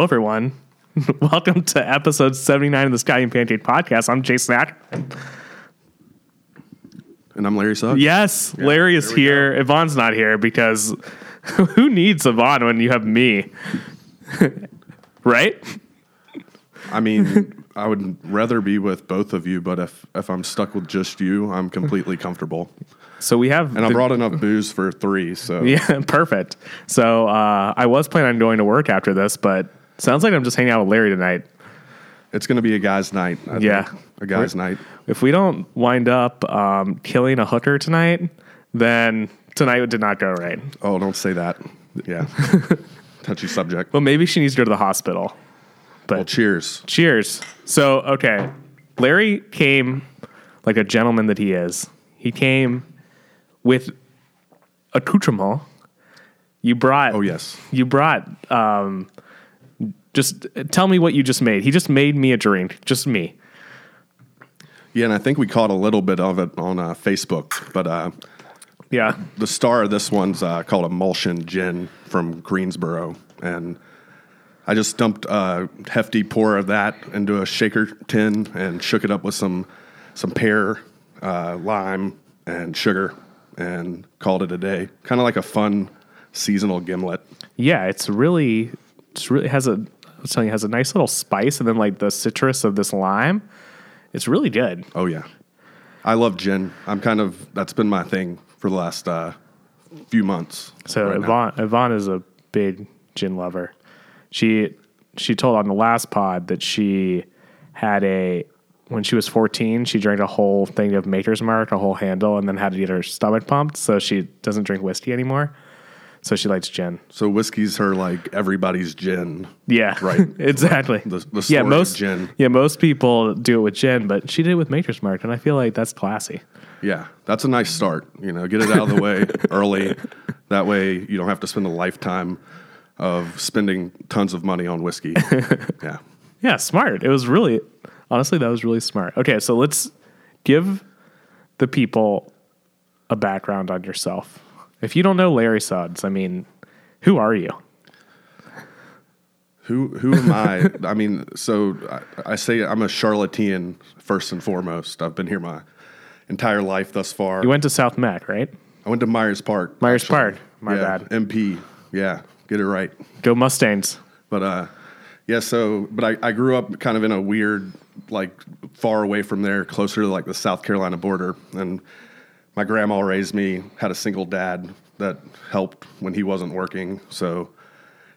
Hello, everyone. Welcome to episode 79 of the Sky and Pancake podcast. I'm Jason Ack. And I'm Larry Sugg. Yes, Larry is here. Yvonne's not here because who needs Yvonne when you have me? right? I mean, I would rather be with both of you, but if, if I'm stuck with just you, I'm completely comfortable. So we have. And I brought enough booze for three, so Yeah, perfect. So uh, I was planning on going to work after this, but sounds like I'm just hanging out with Larry tonight. it's going to be a guy's night. I Yeah. think. A guy's night. If we don't wind up um, killing a hooker tonight, then tonight did not go right. Oh, don't say that. Yeah. Touchy subject. Well, maybe she needs to go to the hospital. But Well, cheers. cheers. So, okay. Larry came like a gentleman that he is. He came with accoutrement. You brought Oh, yes. you brought um just tell me what you just made. He just made me a drink, just me. Yeah, and I think we caught a little bit of it on uh, Facebook, but uh, Yeah. the star of this one's uh, called Emulsion Gin from Greensboro, and I just dumped a hefty pour of that into a shaker tin and shook it up with some some pear, uh, lime, and sugar, and called it a day. Kind of like a fun seasonal gimlet. Yeah, it's really it's really has a I was telling you it has a nice little spice and then like the citrus of this lime. It's really good. Oh yeah, I love gin. I'm kind of that's been my thing for the last uh, few months. So right now. Yvonne, Yvonne is a big gin lover. She she told on the last pod that she had a when she was 14, she drank a whole thing of Maker's Mark, a whole handle, and then had to get her stomach pumped. So she doesn't drink whiskey anymore. So she likes gin. So whiskey's her like everybody's gin. Yeah, Right. exactly. The- the yeah, most gin. Yeah, most people do it with gin, but she did it with Maker's Mark, and I feel like that's classy. Yeah, that's a nice start. You know, get it out of the way early. That way, you don't have to spend a lifetime of spending tons of money on whiskey. Yeah. Yeah, smart. It was really, honestly, that was really smart. Okay, so let's give the people a background on yourself. If you don't know Larry Suds, I mean, who are you? Who who am I? I mean, so I, I say I'm a charlatan first and foremost. I've been here my entire life thus far. You went to South Meck, right? I went to Myers Park. Myers actually. Park. My yeah, bad. MP. Yeah, get it right. Go Mustangs. But uh, yeah. So, but I, I grew up kind of in a weird, like far away from there, closer to like the South Carolina border. And my grandma raised me, had a single dad that helped when he wasn't working. So,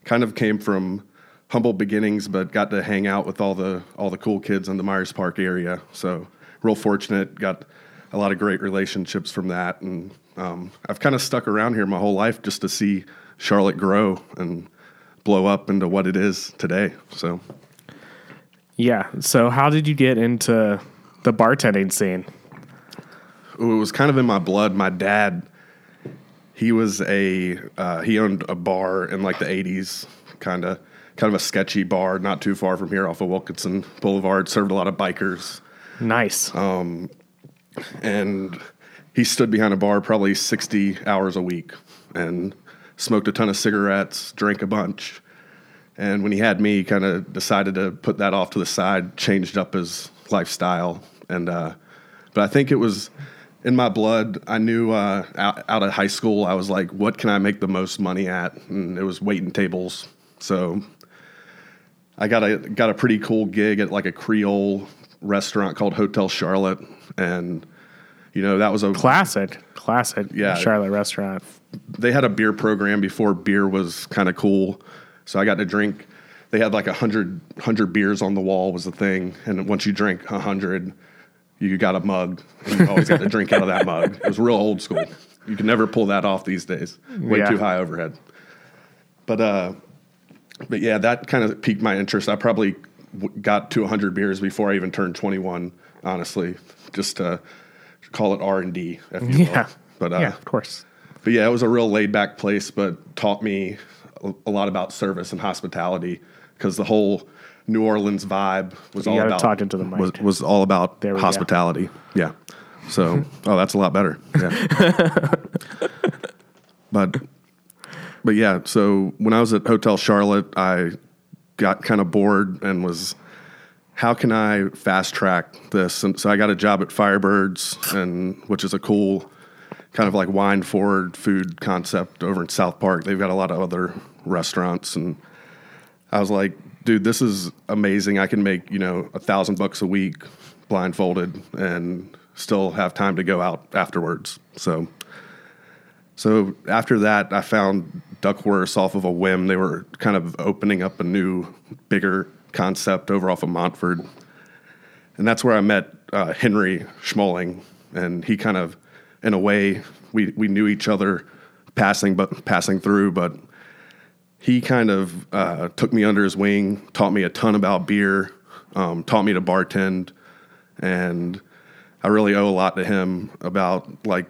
kind of came from humble beginnings, but got to hang out with all the all the cool kids in the Myers Park area. So, real fortunate. Got a lot of great relationships from that, and um, I've kind of stuck around here my whole life just to see Charlotte grow and blow up into what it is today. So, Yeah. So, how did you get into the bartending scene? It was kind of in my blood. My dad, he was a uh, he owned a bar in like the '80s, kind of kind of a sketchy bar, not too far from here off of Wilkinson Boulevard. Served a lot of bikers, Nice. Um, and he stood behind a bar probably 60 hours a week and smoked a ton of cigarettes, drank a bunch. And when he had me, he kind of decided to put that off to the side, changed up his lifestyle. And, uh, but I think it was in my blood. I knew uh, out, out of high school, I was like, what can I make the most money at? And it was waiting tables. So I got a got a pretty cool gig at like a Creole restaurant called Hotel Charlotte, and you know that was a classic. Classic. Yeah. Charlotte restaurant. they had a beer program before beer was kind of cool, so I got to drink. They had like a hundred hundred beers on the wall was the thing, and once you drink a hundred, you got a mug, and you always got to drink out of that mug. It was real old school. You can never pull that off these days. Way Yeah. too high overhead. But uh, but yeah, that kind of piqued my interest. I probably w- got to 100 beers before I even turned 21. Honestly, just to call it R and D, Yeah. will. But uh, yeah, of course. but yeah, it was a real laid back place, but taught me a, a lot about service and hospitality because the whole New Orleans vibe was You all about talk into the mic. was, was all about There hospitality. Yeah. So, oh, that's a lot better. Yeah. but, but yeah. So when I was at Hotel Charlotte, I got kind of bored and was how can I fast track this? And so I got a job at Firebirds, and which is a cool kind of like wine forward food concept over in South Park. They've got a lot of other restaurants, and I was like, dude, this is amazing. I can make you know a thousand bucks a week blindfolded and still have time to go out afterwards. So, so after that, I found Duckworth off of a whim. They were kind of opening up a new, bigger concept over off of Montford. And that's where I met uh, Henry Schmoling. And he kind of, in a way, we, we knew each other passing, but passing through, but he kind of uh, took me under his wing, taught me a ton about beer, um, taught me to bartend, and I really owe a lot to him about like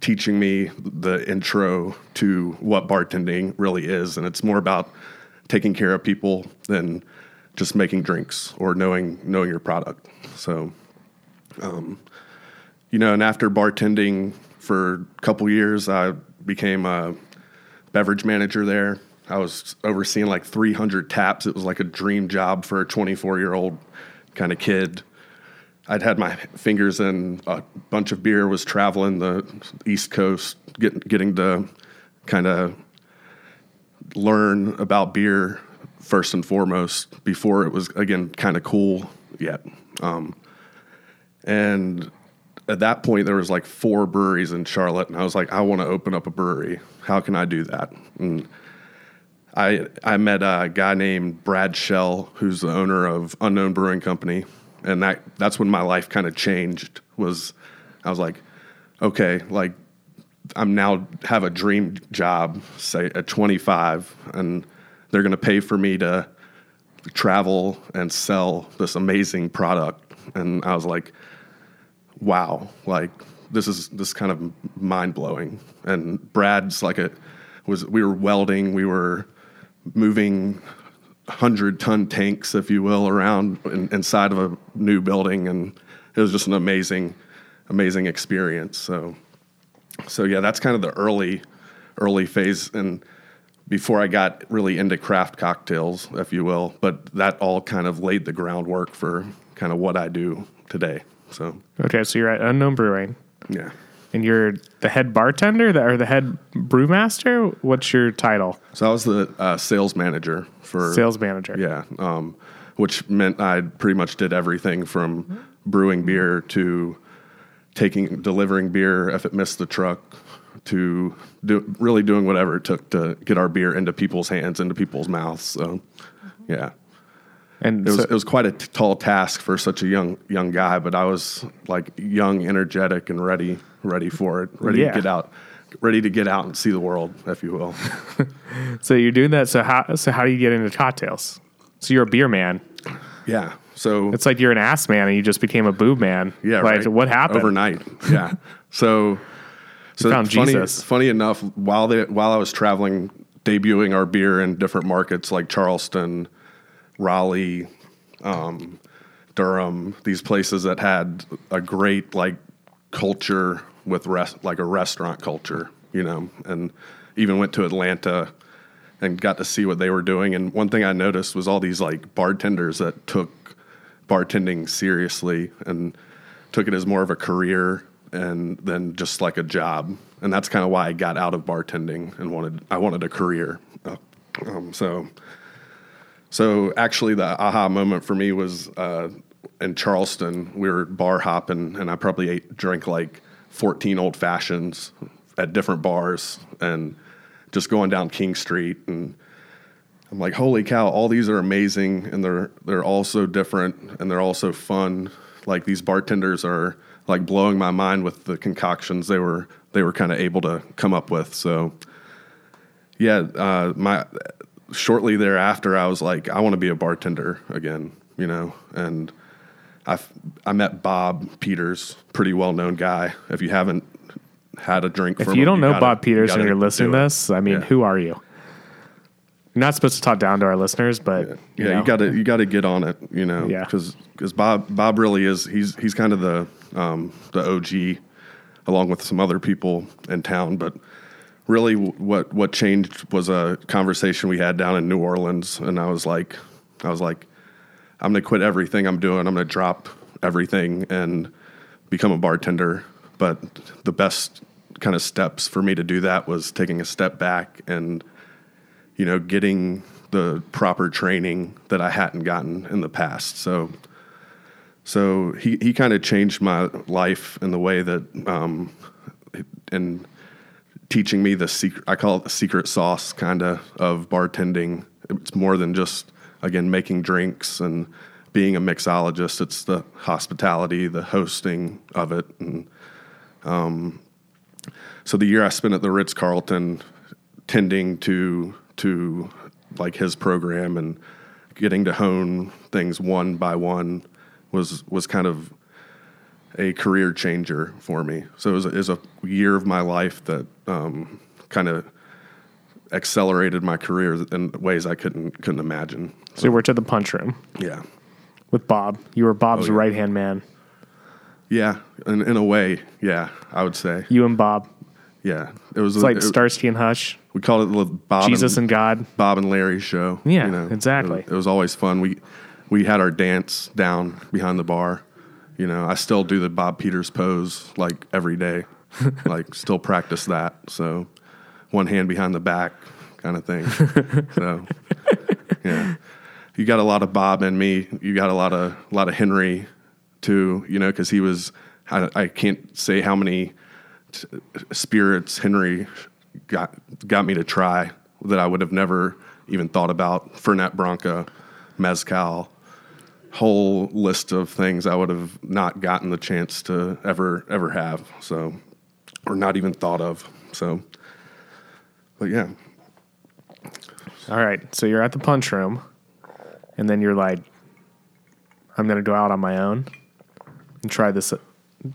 teaching me the intro to what bartending really is, and it's more about taking care of people than just making drinks or knowing knowing your product. So, um, you know, and after bartending for a couple years, I became a beverage manager there. I was overseeing like 300 taps. It was like a dream job for a 24 year old kind of kid. I'd had my fingers in a bunch of beer, was traveling the East Coast, getting getting to kind of learn about beer first and foremost before it was again kind of cool yet. Um, and at that point, there was like four breweries in Charlotte, and I was like, I want to open up a brewery. How can I do that? And I I met a guy named Brad Shell, who's the owner of Unknown Brewing Company, and that that's when my life kind of changed. Was I was like, okay, like I'm now have a dream job, say at 25, and they're going to pay for me to travel and sell this amazing product. And I was like, wow, like this is this kind of mind blowing. And Brad's like a was we were welding, we were moving hundred ton tanks, if you will, around in, inside of a new building, and it was just an amazing, amazing experience. So, so yeah, that's kind of the early, early phase, and before I got really into craft cocktails, if you will. But that all kind of laid the groundwork for kind of what I do today. So Okay, so you're at Unknown Brewing, yeah. And you're the head bartender or the head brewmaster. What's your title? So I was the uh, sales manager for Sales manager. Yeah, um, which meant I pretty much did everything from brewing beer to taking delivering beer if it missed the truck to do, really doing whatever it took to get our beer into people's hands, into people's mouths. So, yeah, And it was so- it was quite a t- tall task for such a young young guy, but I was like young, energetic, and ready ready for it, ready Yeah. to get out, ready to get out and see the world, if you will. So you're doing that. So how so how do you get into cocktails? So you're a beer man. yeah. So It's like you're an ass man and you just became a boob man. Yeah, Like right. what happened? overnight? Yeah. so, so found funny, Jesus. funny enough, while they, while I was traveling, debuting our beer in different markets like Charleston, Raleigh, um, Durham, these places that had a great like culture with like a restaurant culture, you know, and even went to Atlanta and got to see what they were doing. And one thing I noticed was all these like bartenders that took bartending seriously and took it as more of a career and then just like a job. And that's kind of why I got out of bartending and wanted I wanted a career. Uh, um, so so actually, the aha moment for me was uh, in Charleston. We were bar hopping, and I probably ate drank like fourteen old fashions at different bars, and just going down King Street, and I'm like, holy cow! All these are amazing, and they're they're all so different, and they're all so fun. Like these bartenders are like blowing my mind with the concoctions they were they were kind of able to come up with. So yeah, uh, my shortly thereafter, I was like, I want to be a bartender again, you know, and I I met Bob Peters, pretty well known guy. If you haven't had a drink, If you him, don't know gotta- Bob Peters gotta and you're listening to this, I mean, Yeah. who are you? You're not supposed to talk down to our listeners, but Yeah, you, you know. got to you got to get on it, you know, Yeah. because Bob Bob really is he's he's kind of the um, the OG, along with some other people in town. But really, what what changed was a conversation we had down in New Orleans, and I was like, I was like, I'm going to quit everything I'm doing. I'm going to drop everything and become a bartender. But the best kind of steps for me to do that was taking a step back and, you know, getting the proper training that I hadn't gotten in the past. So, so he, he kind of changed my life in the way that, um, and teaching me the secret, I call it the secret sauce kind of of bartending. It's more than just, again, making drinks and being a mixologist. It's the hospitality, the hosting of it. And, um, so the year I spent at the Ritz Carlton, tending to to like his program and getting to hone things one by one was was kind of a career changer for me. So it was, it was a year of my life that um, kind of accelerated my career in ways I couldn't couldn't imagine. So you worked at the punch room Yeah, with Bob. You were Bob's Oh, yeah. right hand man. yeah, in, in a way, yeah, I would say, You and Bob. yeah. It was It's like it- Starsky and Hutch, we called it the Bob Jesus and, and God. Bob and Larry show. Yeah, exactly. It was, it was always fun. We we had our dance down behind the bar. You know, I still do the Bob Peters pose like every day. like still practice that. So one hand behind the back kind of thing. so yeah. You got a lot of Bob in me. You got a lot of a lot of Henry too, you know, because he was I, I can't say how many t- spirits Henry got got me to try that I would have never even thought about. Fernet Branca, Mezcal, whole list of things I would have not gotten the chance to ever ever have. So, or not even thought of. So, but yeah, All right. So you're at the punch room, and then you're like, I'm going to go out on my own and try this,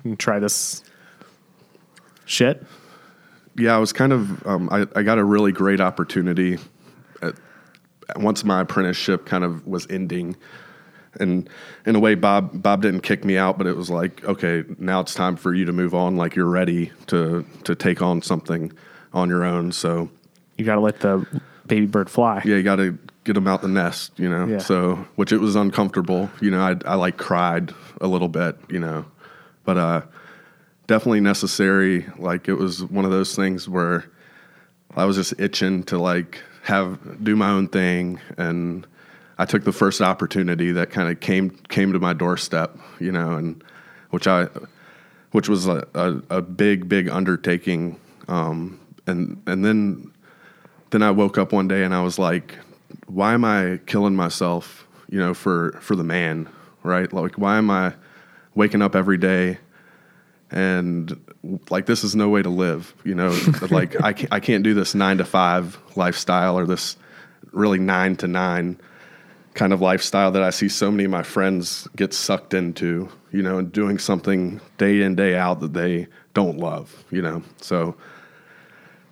and try this shit. yeah, I was kind of um, I, I got a really great opportunity at, once my apprenticeship kind of was ending, and in a way, Bob Bob didn't kick me out, but it was like, okay, now it's time for you to move on. Like you're ready to to take on something on your own. So You got to let the baby bird fly. yeah, you got to get them out the nest, you know. Yeah. So which it was uncomfortable, you know. I I like cried a little bit, you know, but uh, definitely necessary. Like it was one of those things where I was just itching to like have do my own thing, and I took the first opportunity that kind of came came to my doorstep, you know, and which I which was a, a, a big big undertaking, um, and and then then I woke up one day and I was like, why am I killing myself, you know, for for the man, right? Like why am I waking up every day and like this is no way to live, you know? like I can't, I can't do this 9 to 5 lifestyle or this really 9 to 9 kind of lifestyle that I see so many of my friends get sucked into, you know, and doing something day in day out that they don't love, you know. So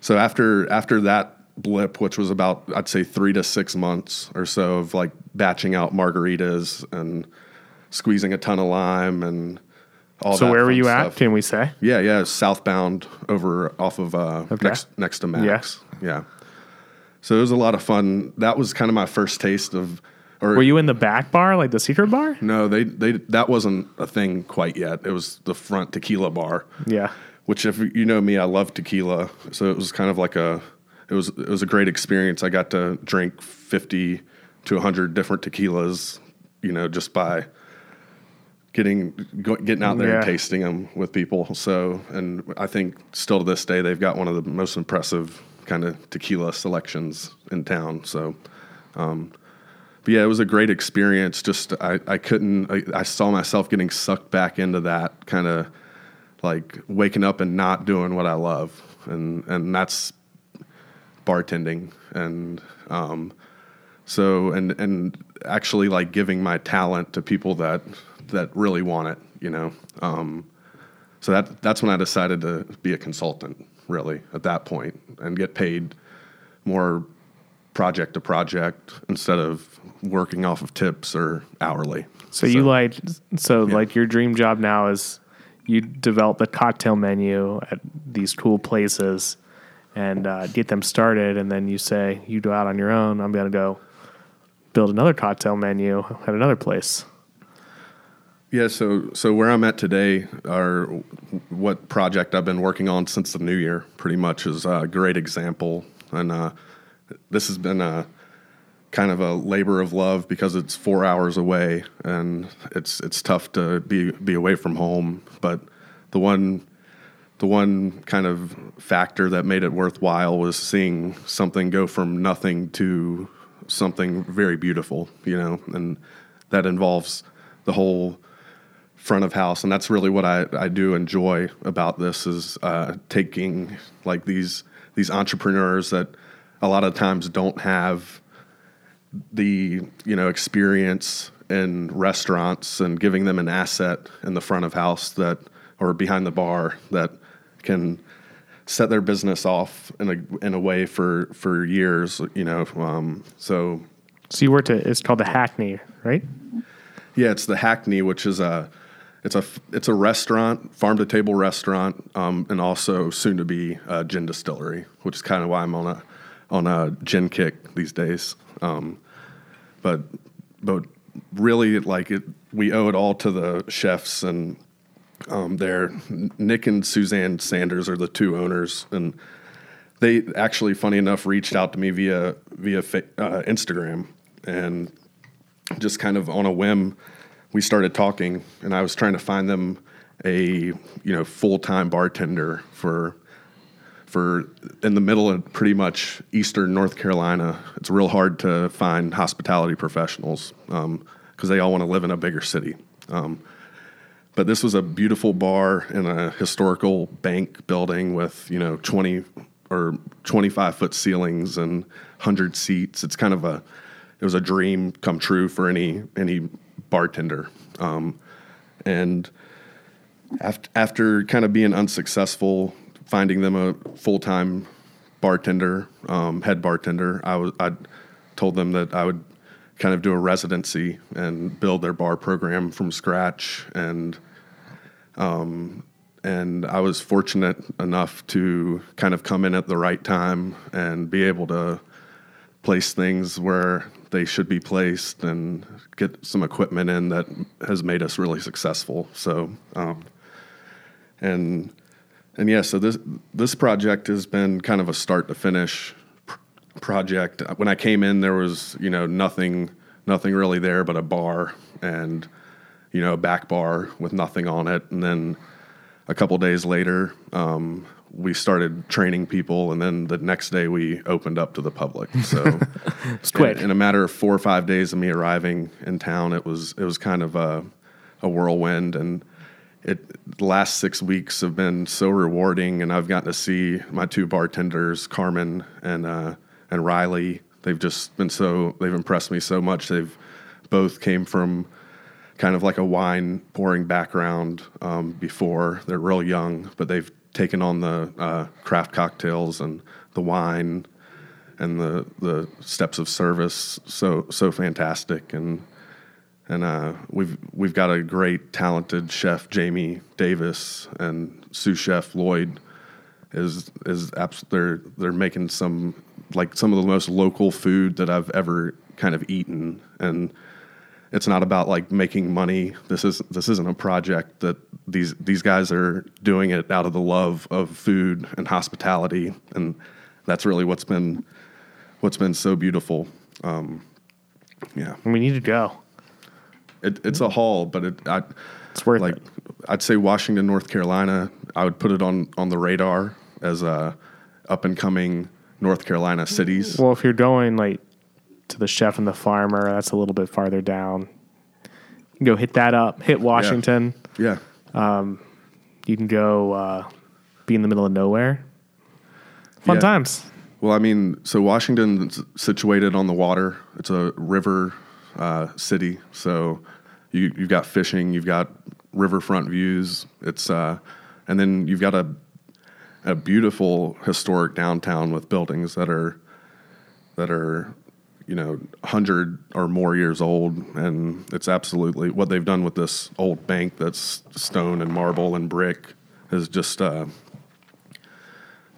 so after after that blip, which was about I'd say three to six months or so of like batching out margaritas and squeezing a ton of lime and all So where were you stuff. at? Can we say? Yeah, yeah, southbound over off of uh, Okay. next next to Max. Yeah. So it was a lot of fun. That was kind of my first taste of. Or Were you in the back bar, like the secret bar? no, they they that wasn't a thing quite yet. It was the front tequila bar Yeah. which if you know me, I love tequila. So it was kind of like a, it was it was a great experience. I got to drink fifty to hundred different tequilas, you know, just by getting go, getting out there and tasting them with people. So, and I think still to this day, they've got one of the most impressive kind of tequila selections in town. So. Um, but yeah, it was a great experience. Just I, I couldn't. I, I saw myself getting sucked back into that kind of like waking up and not doing what I love, and and that's bartending, and um, so and and actually like giving my talent to people that that really want it, you know. Um, so that that's when I decided to be a consultant, really, at that point, and get paid more project to project instead of working off of tips or hourly. So, you like so like your dream job now is you develop the cocktail menu at these cool places and uh, get them started, and then you say you go out on your own. I'm gonna go build another cocktail menu at another place. Yeah, so so where I'm at today, or what project I've been working on since the new year, pretty much is a great example, and uh, this has been a kind of a labor of love because it's four hours away, and it's it's tough to be be away from home. But the one the one kind of factor that made it worthwhile was seeing something go from nothing to something very beautiful, you know, and that involves the whole front of house and that's really what I, I do enjoy about this is uh, taking like these these entrepreneurs that a lot of times don't have the you know experience in restaurants and giving them an asset in the front of house that or behind the bar that can set their business off in a in a way for for years you know um, so So you worked at it's called the Hackney, right? yeah it's the hackney which is a it's a it's a restaurant, farm to table restaurant, um, and also soon to be a gin distillery, which is kind of why I'm on a on a gin kick these days. Um, but but really, like it, we owe it all to the chefs and um, there. Nick and Suzanne Sanders are the two owners, and they actually, funny enough, reached out to me via via uh, Instagram and just kind of on a whim we started talking, and I was trying to find them a you know full time bartender for for in the middle of pretty much eastern North Carolina. It's real hard to find hospitality professionals because um, they all want to live in a bigger city. Um, but this was a beautiful bar in a historical bank building with you know twenty or twenty five foot ceilings and hundred seats. It's kind of a it was a dream come true for any any bartender. Um, and after, after kind of being unsuccessful, finding them a full time bartender, um, head bartender, I was I told them that I would kind of do a residency and build their bar program from scratch and um, and I was fortunate enough to kind of come in at the right time and be able to place things where they should be placed and get some equipment in that has made us really successful. So, um, and and yeah, so this this project has been kind of a start to finish pr- project. When I came in, there was you know nothing nothing really there but a bar and you know a back bar with nothing on it, and then a couple days later, um, we started training people, and then the next day we opened up to the public. So it's quick. In, in, a matter of four or five days of me arriving in town, it was it was kind of a, a whirlwind, and it the last six weeks have been so rewarding, and I've gotten to see my two bartenders, Carmen and uh, and Riley. They've just been so they've impressed me so much. They've both came from kind of like a wine pouring background um, before. They're real young, but they've taken on the uh, craft cocktails and the wine and the the steps of service so so fantastic and and uh, we've we've got a great talented chef Jamie Davis and sous chef Lloyd is is abs- they're they're making some like some of the most local food that I've ever kind of eaten and it's not about like making money. This is this isn't a project that these these guys are doing it out of the love of food and hospitality, and that's really what's been what's been so beautiful. Um, yeah, we need to go. It, it's a haul, but it I, it's worth like it. I'd say Washington, North Carolina. I would put it on on the radar as a up and coming North Carolina cities. Well, if you're going like to the chef and the farmer. That's a little bit farther down. You can go hit that up. Hit Washington. Yeah. Um, you can go uh, be in the middle of nowhere. Fun Yeah. times. Well, I mean, so Washington's situated on the water. It's a river uh, city, so you you've got fishing, you've got riverfront views. It's uh, and then you've got a a beautiful historic downtown with buildings that are that are you know, 100 or more years old. And it's absolutely what they've done with this old bank that's stone and marble and brick has just uh,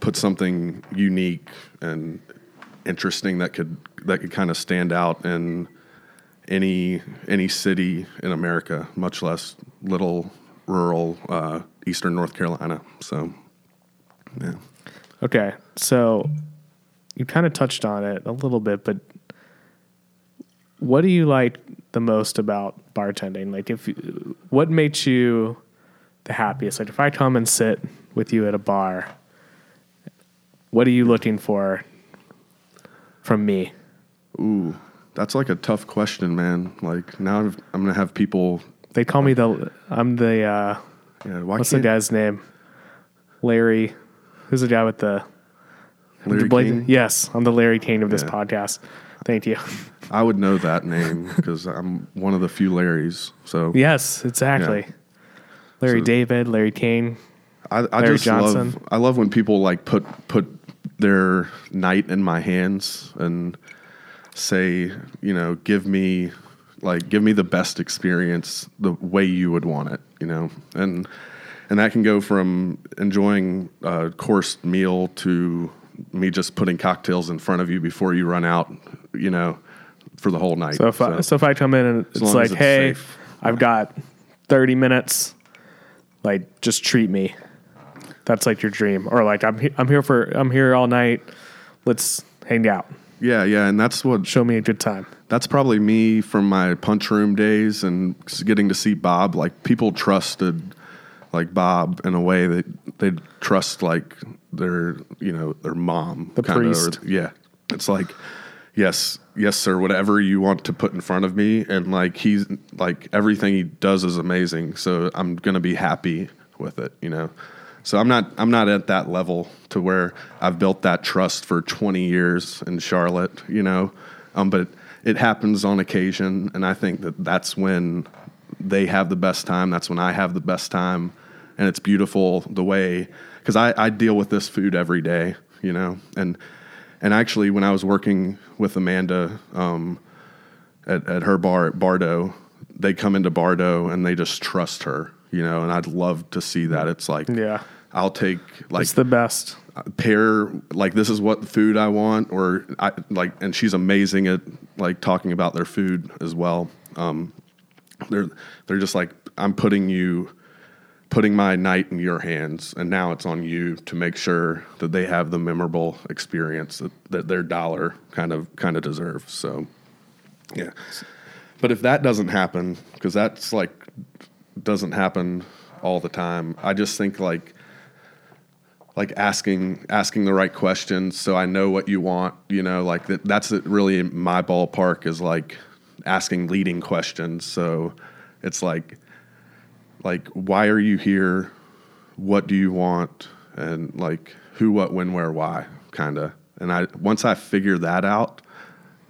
put something unique and interesting that could that could kind of stand out in any any city in America, much less little rural uh, eastern North Carolina. So, yeah. Okay, so you kind of touched on it a little bit, but what do you like the most about bartending? Like, if you- what makes you the happiest? Like, if I come and sit with you at a bar, what are you looking for from me? Ooh, that's like a tough question, man. Like now I've, I'm gonna have people. They call me the I'm the uh, Yeah, what's the guy's name? Larry. Who's the guy with the Larry the blade- King? Yes, I'm the Larry King of this Yeah. podcast. Thank you. I would know that name because I'm one of the few Larrys. So Yes, exactly. Larry So- David, Larry King. I, I Larry just Johnson. love I love when people like put put their night in my hands and say, you know, give me like give me the best experience the way you would want it, you know, and and that can go from enjoying a course meal to me just putting cocktails in front of you before you run out, you know, for the whole night. So if I, so if I come in and it's like, it's hey, safe. I've got 30 minutes, like just treat me. That's like your dream, or like I'm he- I'm here for I'm here all night. Let's hang out. Yeah, yeah, and that's what Show me a good time. that's probably me from my punch room days and getting to see Bob. Like people trusted like Bob in a way that they trust like their you know their mom The kinda, or- priest. yeah, it's like yes, yes, sir. Whatever you want to put in front of me, and like he's like everything he does is amazing. So I'm gonna be happy with it. You know. So I'm not I'm not at that level to where I've built that trust for 20 years in Charlotte, you know. Um, but it happens on occasion, and I think that that's when they have the best time. That's when I have the best time, and it's beautiful the way because I, I deal with this food every day, you know. And and actually, when I was working with Amanda um, at, at her bar at Bardo, they come into Bardo and they just trust her, you know. And I'd love to see that. It's like Yeah, I'll take like it's the best. pair like this is what food I want or I like and she's amazing at like talking about their food as well. Um they're they're just like I'm putting you putting my night in your hands and now it's on you to make sure that they have the memorable experience that, that their dollar kind of kind of deserves. So yeah. But if that doesn't happen because that's like doesn't happen all the time. I just think like like asking asking the right questions so I know what you want. You know, like that, that's really my ballpark is like asking leading questions. So it's like like why are you here? What do you want? And like who, what, when, where, why, kind of. And I once I figure that out,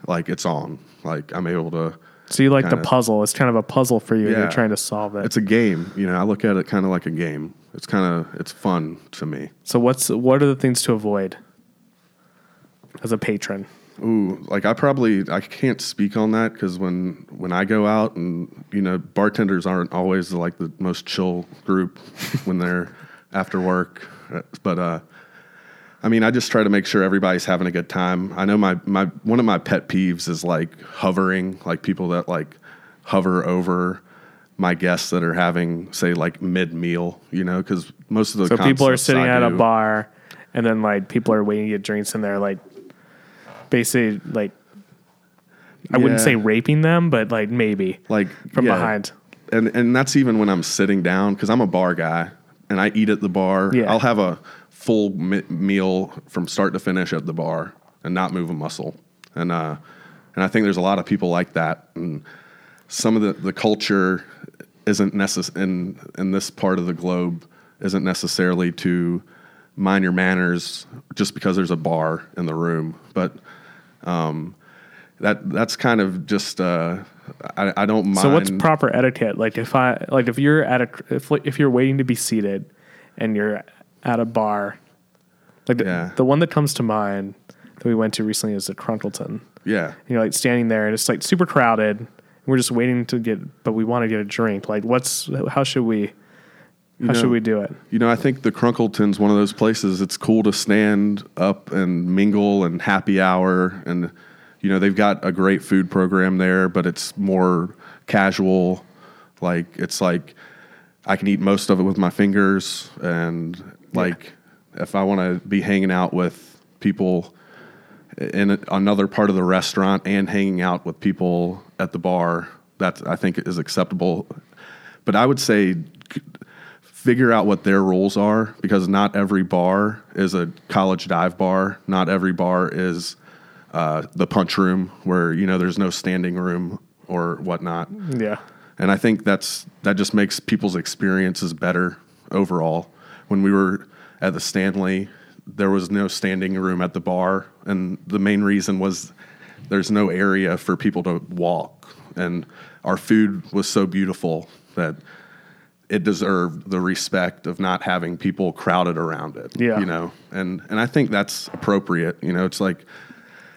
like it's on. Like I'm able to. So you like the kinda- puzzle? It's kind of a puzzle for you. and You're trying to solve it. It's a game. You know, I look at it kind of like a game. It's kind of it's fun to me. so what's what are the things to avoid as a patron? Ooh, like I probably I can't speak on that because when when I go out and you know bartenders aren't always like the most chill group when they're after work, Uh, but uh, I mean I just try to make sure everybody's having a good time. I know my my one of my pet peeves is like hovering, like people that like hover over my guests that are having say like mid meal, you know, because most of the So people are sitting I at a bar, and then like people are waiting to get drinks, and they're like, basically like, I wouldn't say raping them, but like maybe like from yeah. behind. and and that's even when I'm sitting down because I'm a bar guy and I eat at the bar. Yeah. I'll have a full mi- meal from start to finish at the bar and not move a muscle. And uh, and I think there's a lot of people like that. And some of the the culture isn't necess- in in this part of the globe isn't necessarily to mind your manners just because there's a bar in the room, but. Um, that that's kind of just uh, I, I don't mind. So what's proper etiquette? Like if I like if you're at a if if you're waiting to be seated, and you're at a bar, like the, Yeah. the one that comes to mind that we went to recently is the Crunkleton. yeah, you're like standing there and it's like super crowded. We're just waiting to get, but we want to get a drink. Like, what's how should we how should know- we do it? You know, I think the Crunkleton's one of those places. It's cool to stand up and mingle and happy hour, and you know, they've got a great food program there, but it's more casual. Like it's like I can eat most of it with my fingers, and like if I want to be hanging out with people in another part of the restaurant and hanging out with people at the bar, that I think is acceptable. But I would say figure out what their rules are because not every bar is a college dive bar. Not every bar is uh, the punch room where you know there's no standing room or whatnot. Yeah. And I think that's that just makes people's experiences better overall. When we were at the Stanley, there was no standing room at the bar, and the main reason was there's no area for people to walk. And our food was so beautiful that it deserved the respect of not having people crowded around it. Yeah. You know, and and I think that's appropriate. You know, it's like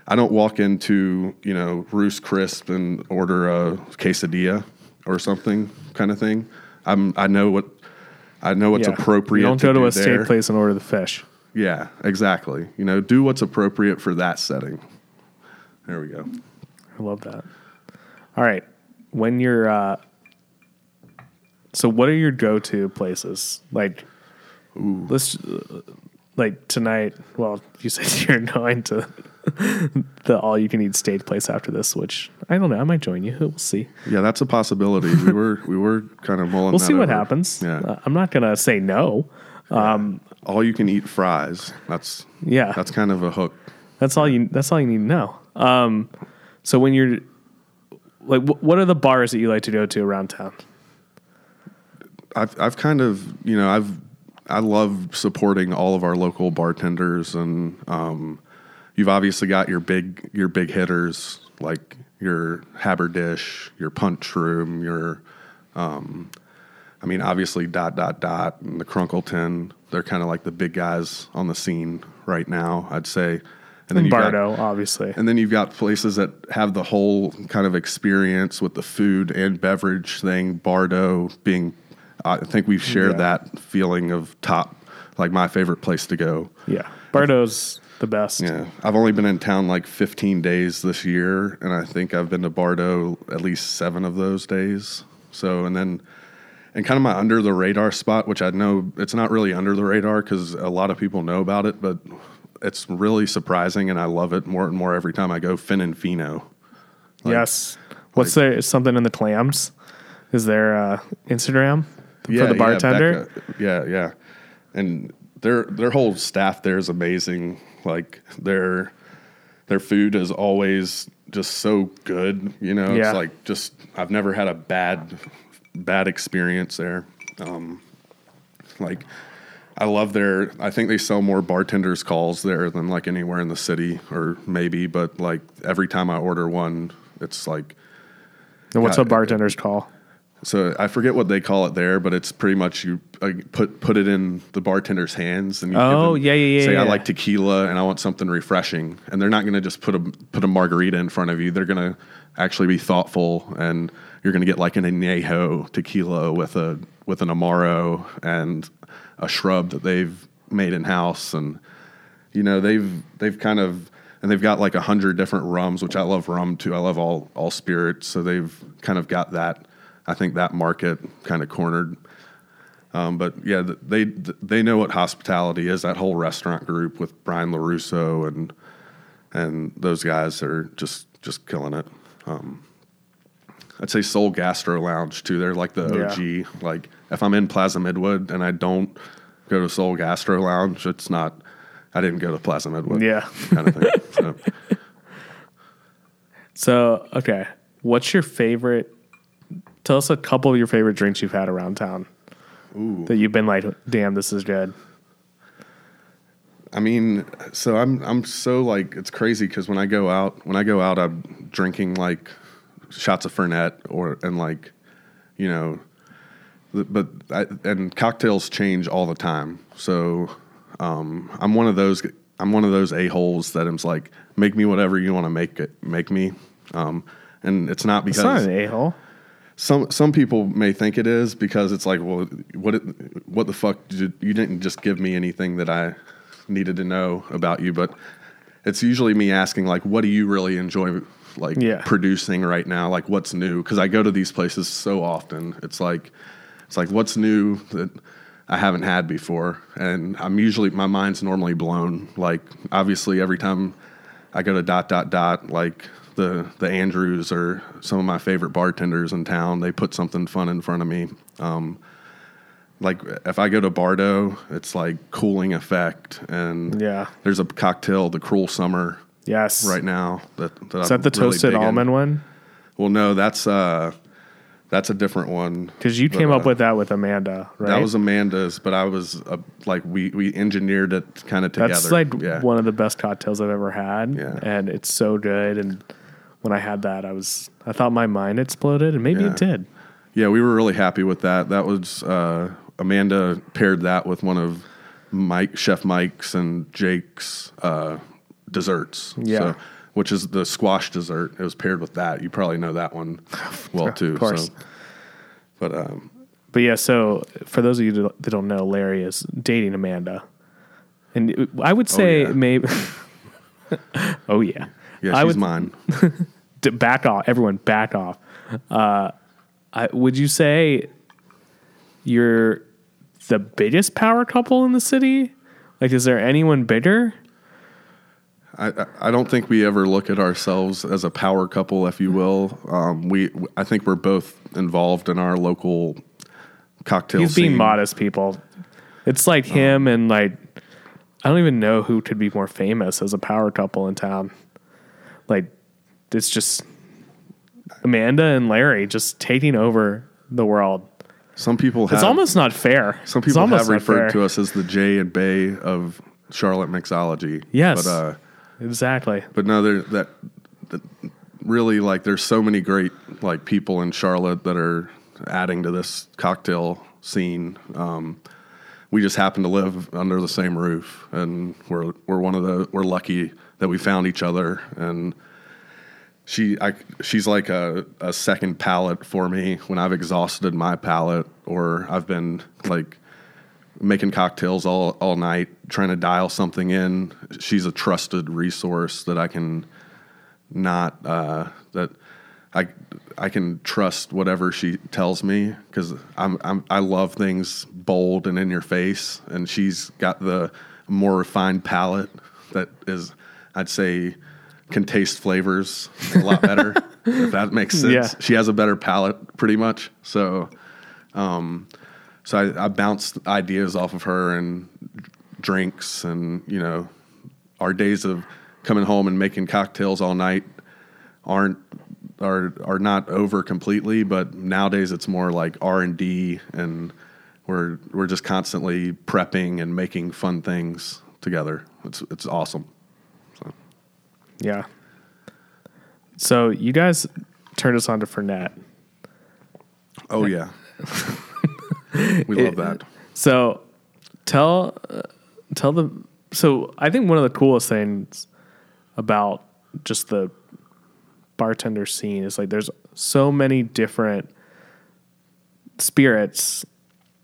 I don't walk into, you know, Ruth's Chris and order a quesadilla or something kind of thing. I'm I know what I know what's Yeah. appropriate. You don't go to do a steak there. place and order the fish. Yeah, exactly. You know, do what's appropriate for that setting. There we go. I love that. All right. When you're, uh, so what are your go to places? Like, let's, uh, like tonight, well, you said you're going to the all you can eat steak place after this, which I don't know. I might join you. We'll see. Yeah, that's a possibility. we were we were kind of mulling. We'll see what happens. Yeah, Uh, I'm not going to say no. All you can eat fries. That's Yeah. that's kind of a hook. That's all you. That's all you need to know. Um, so when you're like, wh- what are the bars that you like to go to around town? I've I've kind of you know I've I love supporting all of our local bartenders and um, you've obviously got your big your big hitters like your Haberdish, your Punch Room, your um, I mean obviously dot dot dot and the Crunkleton. They're kind of like the big guys on the scene right now. I'd say. And And you've got- Bardo, obviously. and then you've got places that have the whole kind of experience with the food and beverage thing. Bardo being, I think we've shared Yeah. that feeling of top, like my favorite place to go. Yeah, Bardo's the best. Yeah, I've only been in town like 15 days this year, and I think I've been to Bardo at least seven of those days. So, and then, and kind of my under the radar spot, which I know it's not really under the radar because a lot of people know about it, but it's really surprising, and I love it more and more every time I go. Fin and Fino. yes. What's there? Something in the clams? Is there uh, Instagram for the bartender? Becca. Yeah, yeah, and their their whole staff there is amazing. Like their their food is always just so good. You know, Yeah. it's like just I've never had a bad bad experience there. Um, like I love their. I think they sell more bartenders calls there than like anywhere in the city, or maybe. But like every time I order one, it's like and what's a bartender's call? So I forget what they call it there, but it's pretty much you uh, put put it in the bartender's hands and you Oh, them- yeah, yeah, yeah, Say I like tequila and I want something refreshing, and they're not going to just put a put a margarita in front of you. They're going to actually be thoughtful, and you're going to get like an añejo tequila with a with an amaro and a shrub that they've made in house, and you know they've they've kind of and they've got like a hundred different rums, which I love rum too. I love all all spirits, so they've kind of got that. I think that market kind of cornered. Um, but yeah, they they know what hospitality is. That whole restaurant group with Brian Larusso and and those guys are just just killing it. Um, I'd say Soul Gastro Lounge too. They're like the OG. Like if I'm in Plaza Midwood and I don't go to Soul Gastro Lounge, it's not. I didn't go to Plaza Midwood. Yeah. kind of thing. So, So okay, what's your favorite? Tell us a couple of your favorite drinks you've had around town that you've been like, damn, this is good. I mean, so I'm I'm so like it's crazy because when I go out, when I go out, I'm drinking like shots of Fernet or and like, you know, but I, and cocktails change all the time. So um, I'm one of those. I'm one of those a holes that I'm like, make me whatever you want to make it, make me. Um, and it's not because It's not an a hole. Some some people may think it is because it's like, well, what it, what the fuck? Did you, you didn't just give me anything that I needed to know about you, but it's usually me asking like, what do you really enjoy like Yeah. producing right now? Like what's new? Because I go to these places so often. It's like it's like what's new that I haven't had before, and I'm usually my mind's normally blown. Like obviously every time I go to dot dot dot like. The, the Andrews are some of my favorite bartenders in town. They put something fun in front of me. Um, like if I go to Bardo, it's like cooling effect, and Yeah. there's a cocktail, the Cruel Summer, Yes. right now. That, that Is that the toasted almond one? Well, no, that's uh, that's a different one. Because you But, came uh, up with that with Amanda, right? That was Amanda's, but I was uh, like we we engineered it kind of together. That's like yeah. one of the best cocktails I've ever had, Yeah. and it's so good. And when I had that, I was I thought my mind exploded, and maybe Yeah. it did. Yeah, we were really happy with that. That was uh, Amanda paired that with one of Mike Chef Mike's and Jake's uh, desserts. Yeah. which is the squash dessert. It was paired with that. You probably know that one well too. course. So. But um, But yeah, so for those of you that don't know, Larry is dating Amanda, and I would say yeah. maybe. oh yeah, yeah, I she's would mine. back off. Everyone, back off. Uh, I, would you say you're the biggest power couple in the city? Like, is there anyone bigger? I, I- I don't think we ever look at ourselves as a power couple, if you will. Um, we, I think we're both involved in our local cocktail He's scene. being modest, people. It's like Oh. him and like I don't even know who could be more famous as a power couple in town. Like it's just Amanda and Larry just taking over the world. Some people have It's almost not fair. some people have referred to us as the Jay and Bay of Charlotte mixology. Yes. but uh, Exactly. but no, there that, that really like there's so many great like people in Charlotte that are adding to this cocktail scene. Um, we just happen to live under the same roof, and we're we're one of the we're lucky that we found each other. And she I she's like a, a second palate for me when I've exhausted my palate or I've been like making cocktails all all night trying to dial something in. She's a trusted resource that I can not uh, that I I can trust whatever she tells me because I'm, I'm I love things bold and in your face, and she's got the more refined palate that is I'd say can taste flavors a lot better if that makes sense. Yeah. She has a better palate, pretty much. So, um, so I, I bounced ideas off of her and drinks, and you know, our days of coming home and making cocktails all night aren't are are not over completely, but nowadays it's more like R and D, and we're we're just constantly prepping and making fun things together. It's it's awesome. Yeah. So you guys turned us on to Fernet. Oh yeah, we love that. So tell uh, tell the so I think one of the coolest things about just the bartender scene is like there's so many different spirits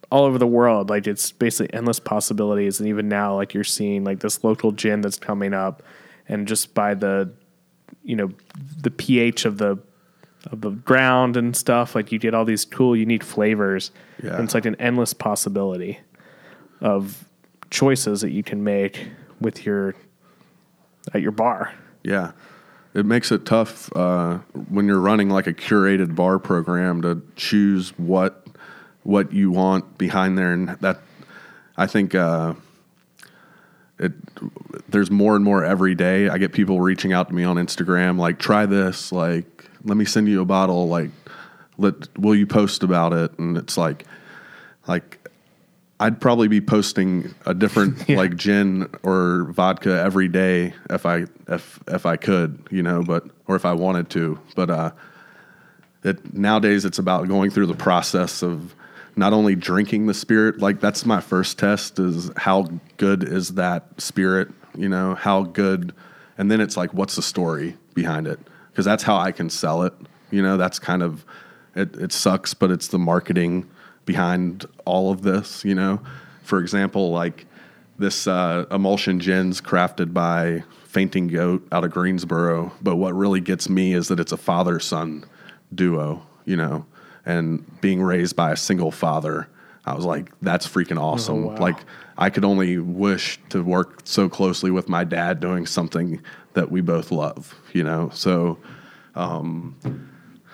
all over the world like it's basically endless possibilities and even now like you're seeing like this local gin that's coming up and just by the you know the pH of the of the ground and stuff like you get all these cool unique flavors Yeah. and it's like an endless possibility of choices that you can make with your at your bar Yeah. It makes it tough uh, when you're running like a curated bar program to choose what what you want behind there, and that I think uh, it there's more and more every day. I get people reaching out to me on Instagram, like try this, like let me send you a bottle, like let will you post about it, and it's like like I'd probably be posting a different Yeah. like gin or vodka every day if I if if I could, you know, but or if I wanted to. But uh it nowadays it's about going through the process of not only drinking the spirit, like that's my first test is how good is that spirit, you know, how good and then it's like what's the story behind it? Because that's how I can sell it. You know, that's kind of it, it sucks, but it's the marketing behind all of this, you know. For example, like this uh, emulsion gin's crafted by Fainting Goat out of Greensboro. But what really gets me is that it's a father son duo, you know, and being raised by a single father. I was like, that's freaking awesome. wow. Like, I could only wish to work so closely with my dad doing something that we both love, you know? So, um,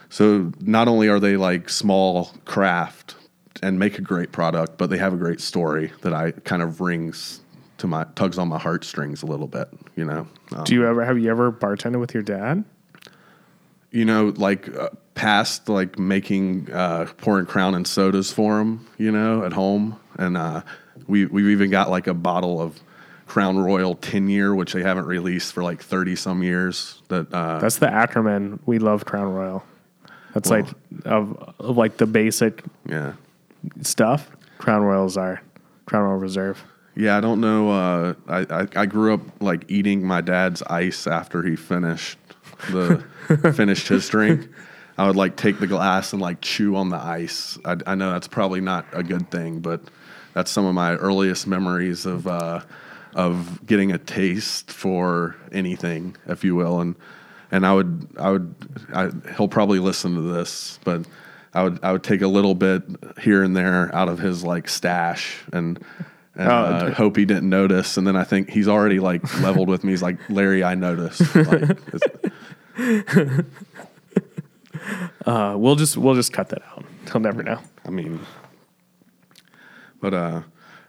so not only are they like small craft and make a great product, but they have a great story that I kind of rings to my tugs on my heartstrings a little bit. You know, um, Do you ever have you ever bartended with your dad? You know, like uh, past like making uh, pouring Crown and sodas for them. You know, at home, and uh, we we've even got like a bottle of Crown Royal ten year, which they haven't released for like thirty some years. That uh, That's the Ackerman. We love Crown Royal. That's Well- like of, of like the basic yeah. stuff. Crown Royals are Crown Royal Reserve. Yeah, I don't know. Uh, I, I I grew up like eating my dad's ice after he finished the finished his drink. I would like take the glass and like chew on the ice. I, I know that's probably not a good thing, but that's some of my earliest memories of uh, of getting a taste for anything, if you will. And and I would I would I, he'll probably listen to this, but I would I would take a little bit here and there out of his like stash and and Oh, uh, d- hope he didn't notice. And then I think he's already like leveled with me. He's like, Larry, I noticed. Like, Uh, we'll just we'll just cut that out. He'll never know. I mean, but uh,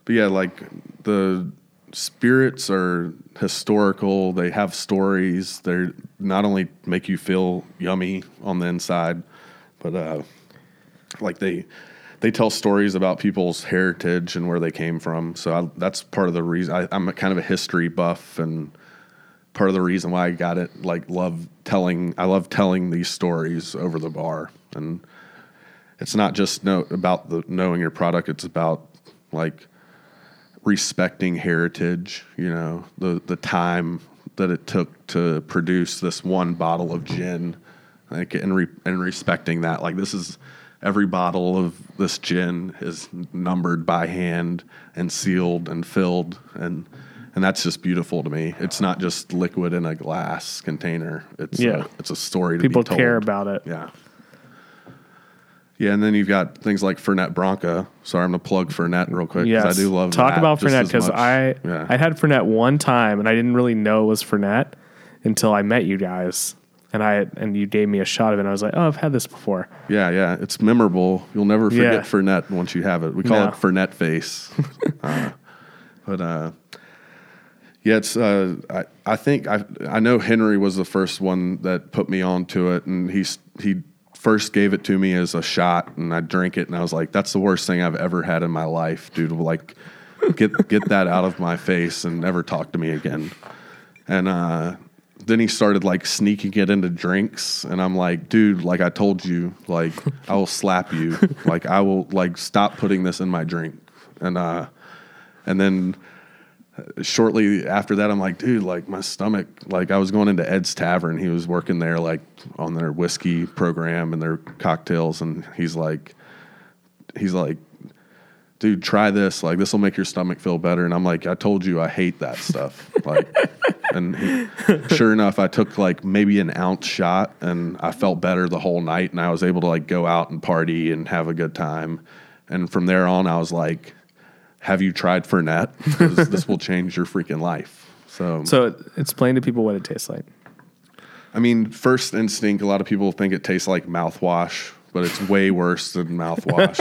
but yeah, like the spirits are historical. They have stories. They're not only make you feel yummy on the inside, but uh, like they they tell stories about people's heritage and where they came from. So I, that's part of the reason I, I'm a kind of a history buff and part of the reason why I got it. Like love telling. I love telling these stories over the bar and it's not just about the knowing your product it's about like respecting heritage you know the the time that it took to produce this one bottle of gin like and re, and respecting that like this is every bottle of this gin is numbered by hand and sealed and filled and and that's just beautiful to me it's not just liquid in a glass container it's Yeah. a, it's a story to People be told. care about it. Yeah. Yeah, and then you've got things like Fernet Branca. Sorry, I'm gonna plug Fernet real quick Yes. I do love talk about Fernet because. I yeah. I had Fernet one time and I didn't really know it was Fernet until I met you guys and I and you gave me a shot of it and I was like, oh, I've had this before. yeah, yeah, it's memorable. You'll never forget Yeah. Fernet once you have it. We call No. it Fernet face. uh, but uh, yeah, it's. Uh, I I think I I know Henry was the first one that put me onto it, and he's he first gave it to me as a shot, and I drank it, and I was like, that's the worst thing I've ever had in my life, dude. Like, get get that out of my face and never talk to me again. And uh, then he started like sneaking it into drinks, and I'm like, dude, like I told you, like I will slap you, like I will like stop putting this in my drink, and uh, and then shortly after that, I'm like, dude, like my stomach, like I was going into Ed's Tavern. He was working there, like on their whiskey program and their cocktails. And he's like, he's like, dude, try this. Like, this will make your stomach feel better. And I'm like, I told you I hate that stuff. like, and he, sure enough, I took like maybe an ounce shot and I felt better the whole night. And I was able to like go out and party and have a good time. And from there on, I was like, have you tried Fernet? this will change your freaking life. So, So explain to people what it tastes like. I mean, first instinct, a lot of people think it tastes like mouthwash, but it's way worse than mouthwash.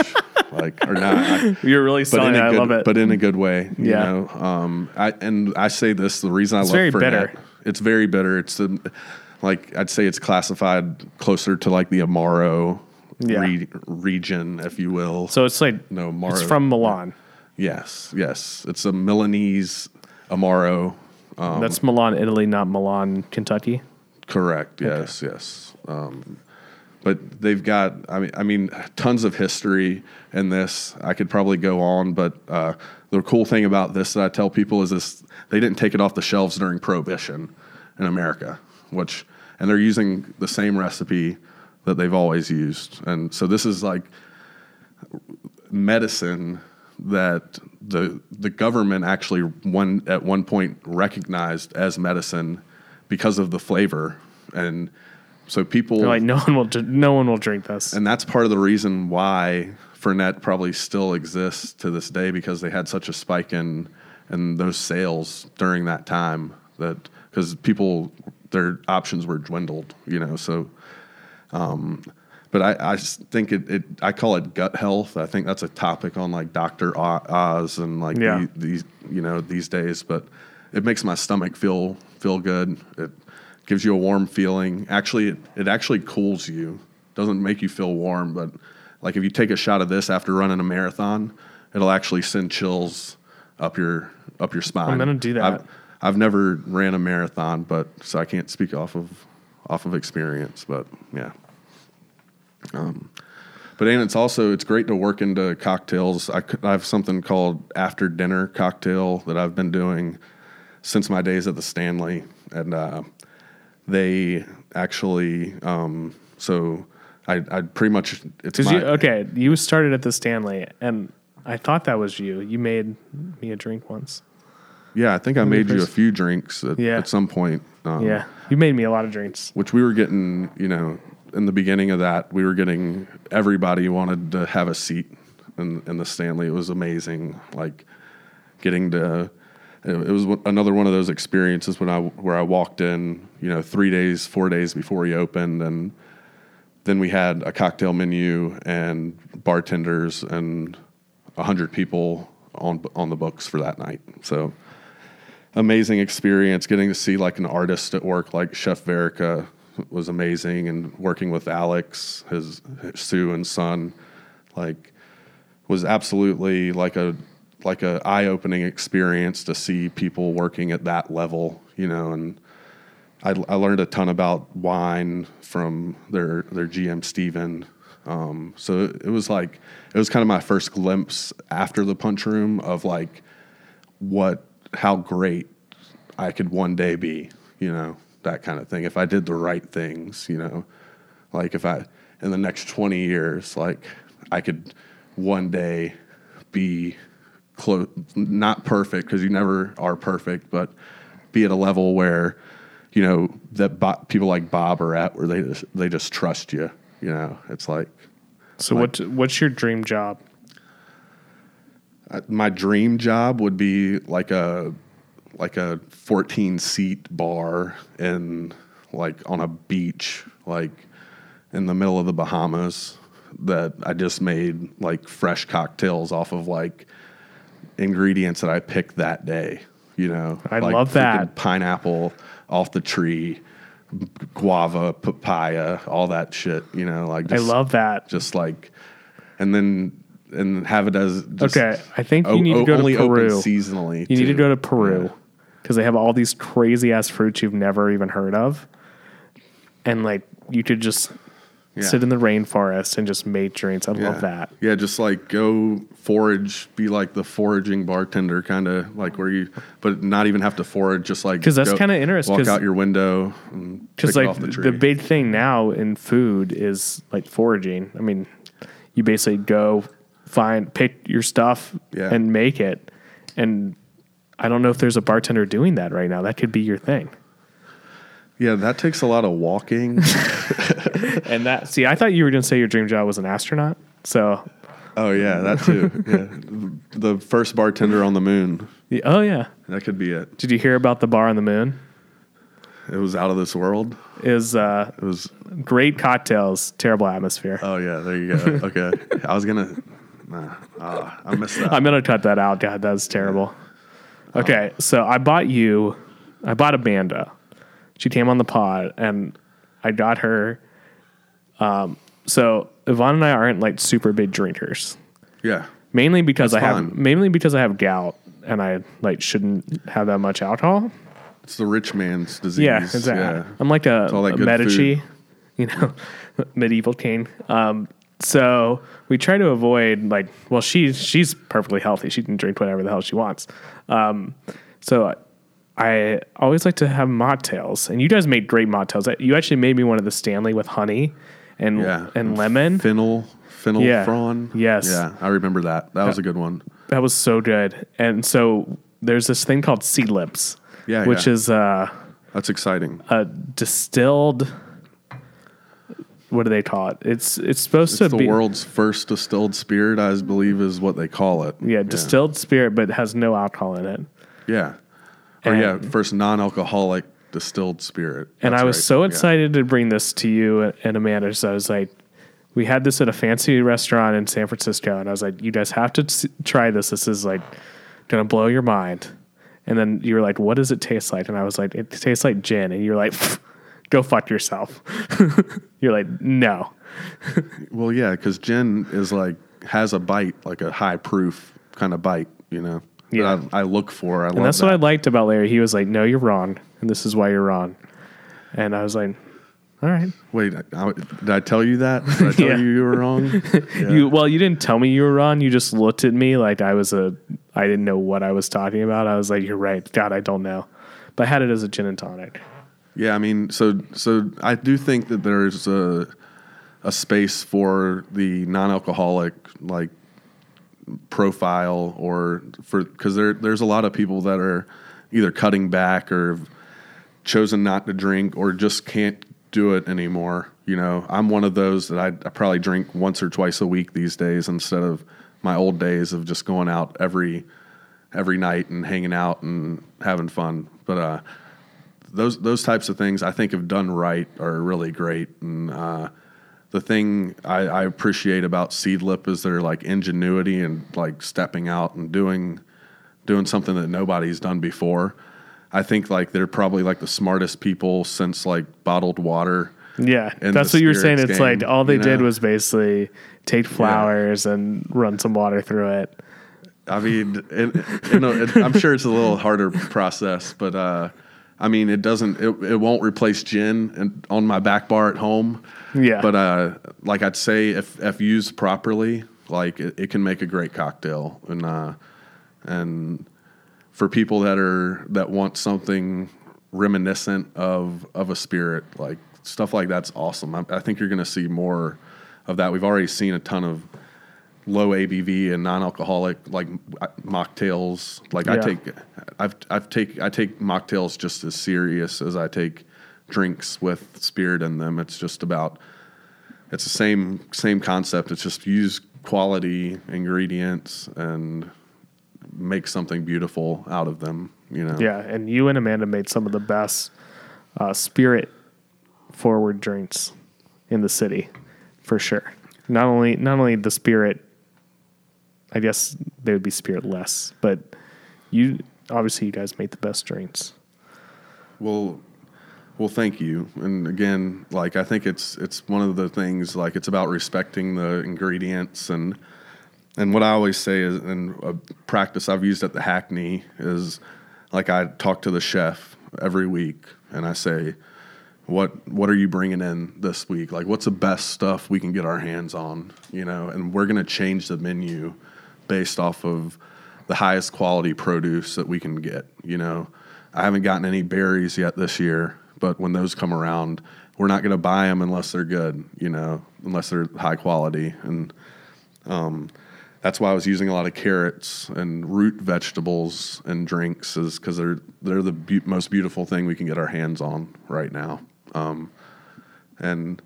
like, or not. I- You're really selling in it. a I love it. but in a good way. You Yeah. know, um, I and I say this the reason I love very Fernet, bitter. It's very bitter. It's the, like I'd say it's classified closer to like the Amaro Yeah. re- region, if you will. so it's like no, Amaro. it's from Milan. Yes, yes. It's a Milanese Amaro. Um, That's Milan, Italy, not Milan, Kentucky. Correct. Yes. Yes. Um, but they've got. I mean. I mean, tons of history in this. I could probably go on, but uh, the cool thing about this that I tell people is this: they didn't take it off the shelves during Prohibition in America, which and they're using the same recipe that they've always used, and so this is like medicine that the the government actually one at one point recognized as medicine because of the flavor, and so people They're like no one will no one will drink this. and that's part of the reason why Fernet probably still exists to this day because they had such a spike in in those sales during that time that because people their options were dwindled, you know. So, um, but I, I think it, it I call it gut health. I think that's a topic on like Doctor Oz and like Yeah. the, these you know these days. But it makes my stomach feel feel good. It gives you a warm feeling. Actually, it, it actually cools you. Doesn't make you feel warm, but like if you take a shot of this after running a marathon, it'll actually send chills up your up your spine. I'm gonna do that. I've, I've never ran a marathon, but so I can't speak off of off of experience. But yeah. Um, but and it's also it's great to work into cocktails. I, I have something called after dinner cocktail that I've been doing since my days at the Stanley, and uh, they actually um, so I I pretty much it's my, you okay, you started at the Stanley, and I thought that was you. You made me a drink once. yeah I think I made you a few drinks at, Yeah. at some point. Um, Yeah, you made me a lot of drinks. which we were getting, you know, in the beginning of that, we were getting everybody wanted to have a seat in, in the Stanley. It was amazing, like getting to. It was another one of those experiences when I where I walked in, you know, three days, four days before he opened, and then we had a cocktail menu and bartenders and hundred people on on the books for that night. So amazing experience getting to see like an artist at work like chef verica was amazing and working with alex his, his sue and son like was absolutely like a like a eye-opening experience to see people working at that level you know and I, I learned a ton about wine from their their GM Steven. Um, so it was like it was kind of my first glimpse after the punch room of like what how great I could one day be, you know, that kind of thing. If I did the right things, you know, like if I in the next 20 years, like I could one day be close, not perfect because you never are perfect, but be at a level where, you know, that people like Bob are at where they just, they just trust you, you know, it's like, So what what's your dream job? Uh, my dream job would be like a like a 14 seat bar in like on a beach like in the middle of the Bahamas that I just made like fresh cocktails off of like ingredients that I picked that day you know I like love that. pineapple off the tree guava papaya all that shit you know like I love that. just like and then and have it as just Okay, I think you o- need to go to only open Peru. seasonally. You need to go to Peru Yeah. Because they have all these crazy ass fruits you've never even heard of, and like you could just Yeah. sit in the rainforest and just make drinks. I Yeah. love that. Yeah, just like go forage, be like the foraging bartender, kind of like where you, but not even have to forage. Just like because that's kinda interesting, Walk out your window Because like off the the, big thing now in food is like foraging. I mean, you basically go find pick your stuff Yeah. and make it. And I don't know if there's a bartender doing that right now. That could be your thing. yeah, that takes a lot of walking. And that see, I thought you were going to say your dream job was an astronaut. So, oh yeah, that too. Yeah, the first bartender on the moon. yeah, oh yeah. That could be it. Did you hear about the bar on the moon? It was out of this world. Is uh, It was. great cocktails, terrible atmosphere. Oh yeah, there you go. Okay, I was gonna. Nah, ah, I missed that. I'm gonna cut that out. God, that's terrible. Okay, so I bought you, I bought Amanda. She came on the pod, and I got her. Um, so Yvonne and I aren't like super big drinkers, yeah. mainly because That's I have fine. mainly because I have gout, and I like shouldn't have that much alcohol. It's the rich man's disease. Yeah, exactly. I'm like a, all that a good Medici, you know, medieval king. Um, so we try to avoid like, well, she's she's perfectly healthy. She can drink whatever the hell she wants. Um, so I always like to have mocktails, and you guys made great mocktails. You actually made me one of the Stanley with honey and Yeah. and lemon. Fennel, fennel Yeah. prawn. Yes. Yeah, I remember that. That was a good one. that was so good. And so there's this thing called Seedlips, Yeah, which yeah. is uh, That's exciting. a distilled. What do they call it? It's it's supposed It's to the be the world's first distilled spirit, I believe, is what they call it. yeah distilled spirit, but has no alcohol in it. Yeah. Or And- yeah, first non-alcoholic distilled spirit. And I was right. so Yeah. excited to bring this to you and Amanda. So I was like, we had this at a fancy restaurant in San Francisco, and I was like, you guys have to s- try this. This is like gonna blow your mind. And then you were like, what does it taste like? And I was like, it tastes like gin. And you're like, go fuck yourself. you're like, no. Well, yeah, because gin is like has a bite, like a high proof kind of bite, you know. Yeah. I, I look for. I And that's that. what I liked about Larry. He was like, no, you're wrong, and this is why you're wrong. And I was like, all right. Wait, I, did I tell you that? Did I tell Yeah. you you were wrong? Yeah. You well, you didn't tell me you were wrong. You just looked at me like I was a. I didn't know what I was talking about. I was like, "You're right." God, I don't know, but I had it as a gin and tonic. Yeah, I mean, so so I do think that there's a a space for the non-alcoholic like profile or for because there there's a lot of people that are either cutting back or have chosen not to drink or just can't do it anymore. You know, I'm one of those that I, I probably drink once or twice a week these days instead of my old days of just going out every every night and hanging out and having fun. But uh, those those types of things I think if done right are really great. And uh, the thing I, I appreciate about Seedlip is their like ingenuity and like stepping out and doing doing something that nobody's done before. I think like they're probably like the smartest people since like bottled water. Yeah, that's what you were saying. spirits It's like all they you did was basically take flowers and run some water through it. I mean, it, you know, it, I'm sure it's a little harder process, but uh, I mean, it doesn't, it, it won't replace gin and on my back bar at home. Yeah. But uh, like I'd say, if if used properly, like it, it can make a great cocktail, and uh, and for people that are that want something reminiscent of of a spirit, like stuff like that's awesome. I, I think you're going to see more of that. We've already seen a ton of low ABV and non-alcoholic like mocktails. Like I take, I've I've take I take mocktails just as serious as I take drinks with spirit in them. It's just about it's the same same concept. It's just use quality ingredients and make something beautiful out of them. You know. Yeah, and you and Amanda made some of the best uh, spirit forward drinks in the city, for sure. Not only not only the spirit, I guess they would be spirit less, but you obviously you guys made the best drinks. Well, well, thank you. And again, like I think it's it's one of the things like it's about respecting the ingredients and and what I always say is in a practice I've used at the Hackney is like I talk to the chef every week and I say what what are you bringing in this week? Like what's the best stuff we can get our hands on, you know? And we're going to change the menu based off of the highest quality produce that we can get, you know. I haven't gotten any berries yet this year, but when those come around, we're not going to buy them unless they're good, you know, unless they're high quality and um, that's why I was using a lot of carrots and root vegetables and drinks, is because they're they're the be- most beautiful thing we can get our hands on right now, um, and,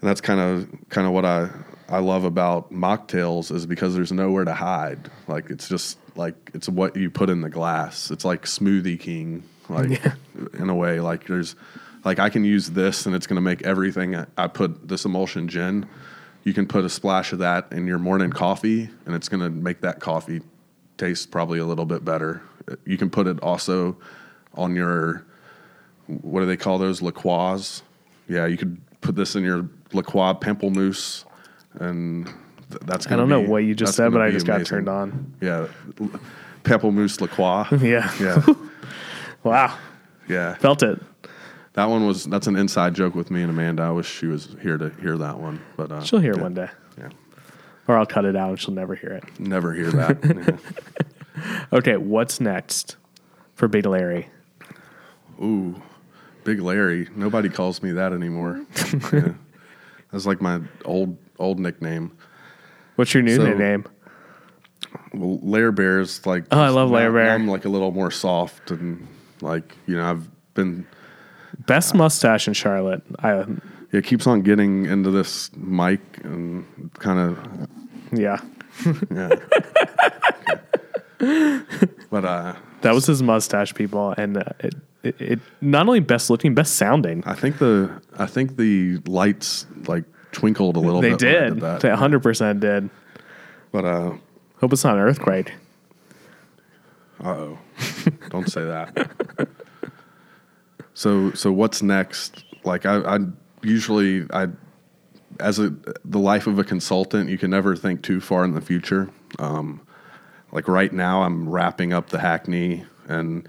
and that's kind of kind of what I I love about mocktails is because there's nowhere to hide. Like it's just like it's what you put in the glass. It's like Smoothie King, like in a way. Like there's like I can use this and it's going to make everything. I, I put this emulsion gin. You can put a splash of that in your morning coffee, and it's going to make that coffee taste probably a little bit better. You can put it also on your what do they call those liqueurs? Yeah, you could put this in your liqueur pamplemousse, and th- that's. I don't know what you just said, but I be just got turned on. Yeah, l- pamplemousse liqueur. Yeah. yeah, Wow. yeah. Felt it. That one was that's an inside joke with me and Amanda. I wish she was here to hear that one, but uh, She'll hear it one day. Yeah, Or I'll cut it out and she'll never hear it. never hear that. Yeah. Okay, what's next for Big Larry? Ooh, Big Larry. Nobody calls me that anymore. yeah. That's like my old old nickname. What's your new So- name? Well, layer bears like Oh, I love layer bear. I'm like a little more soft and like you know I've been Best mustache in Charlotte. I it keeps on getting into this mic and kind of yeah. yeah. but uh, That was his mustache, people, and uh, it, it, it not only best looking, best sounding. I think the I think the lights like twinkled a little They bit. I did. that. They 100 percent did. But uh, Hope it's not an earthquake. uh oh, don't say that. So so what's next? Like I, I usually I as a the life of a consultant, you can never think too far in the future. Um, like right now, I'm wrapping up the Hackney, and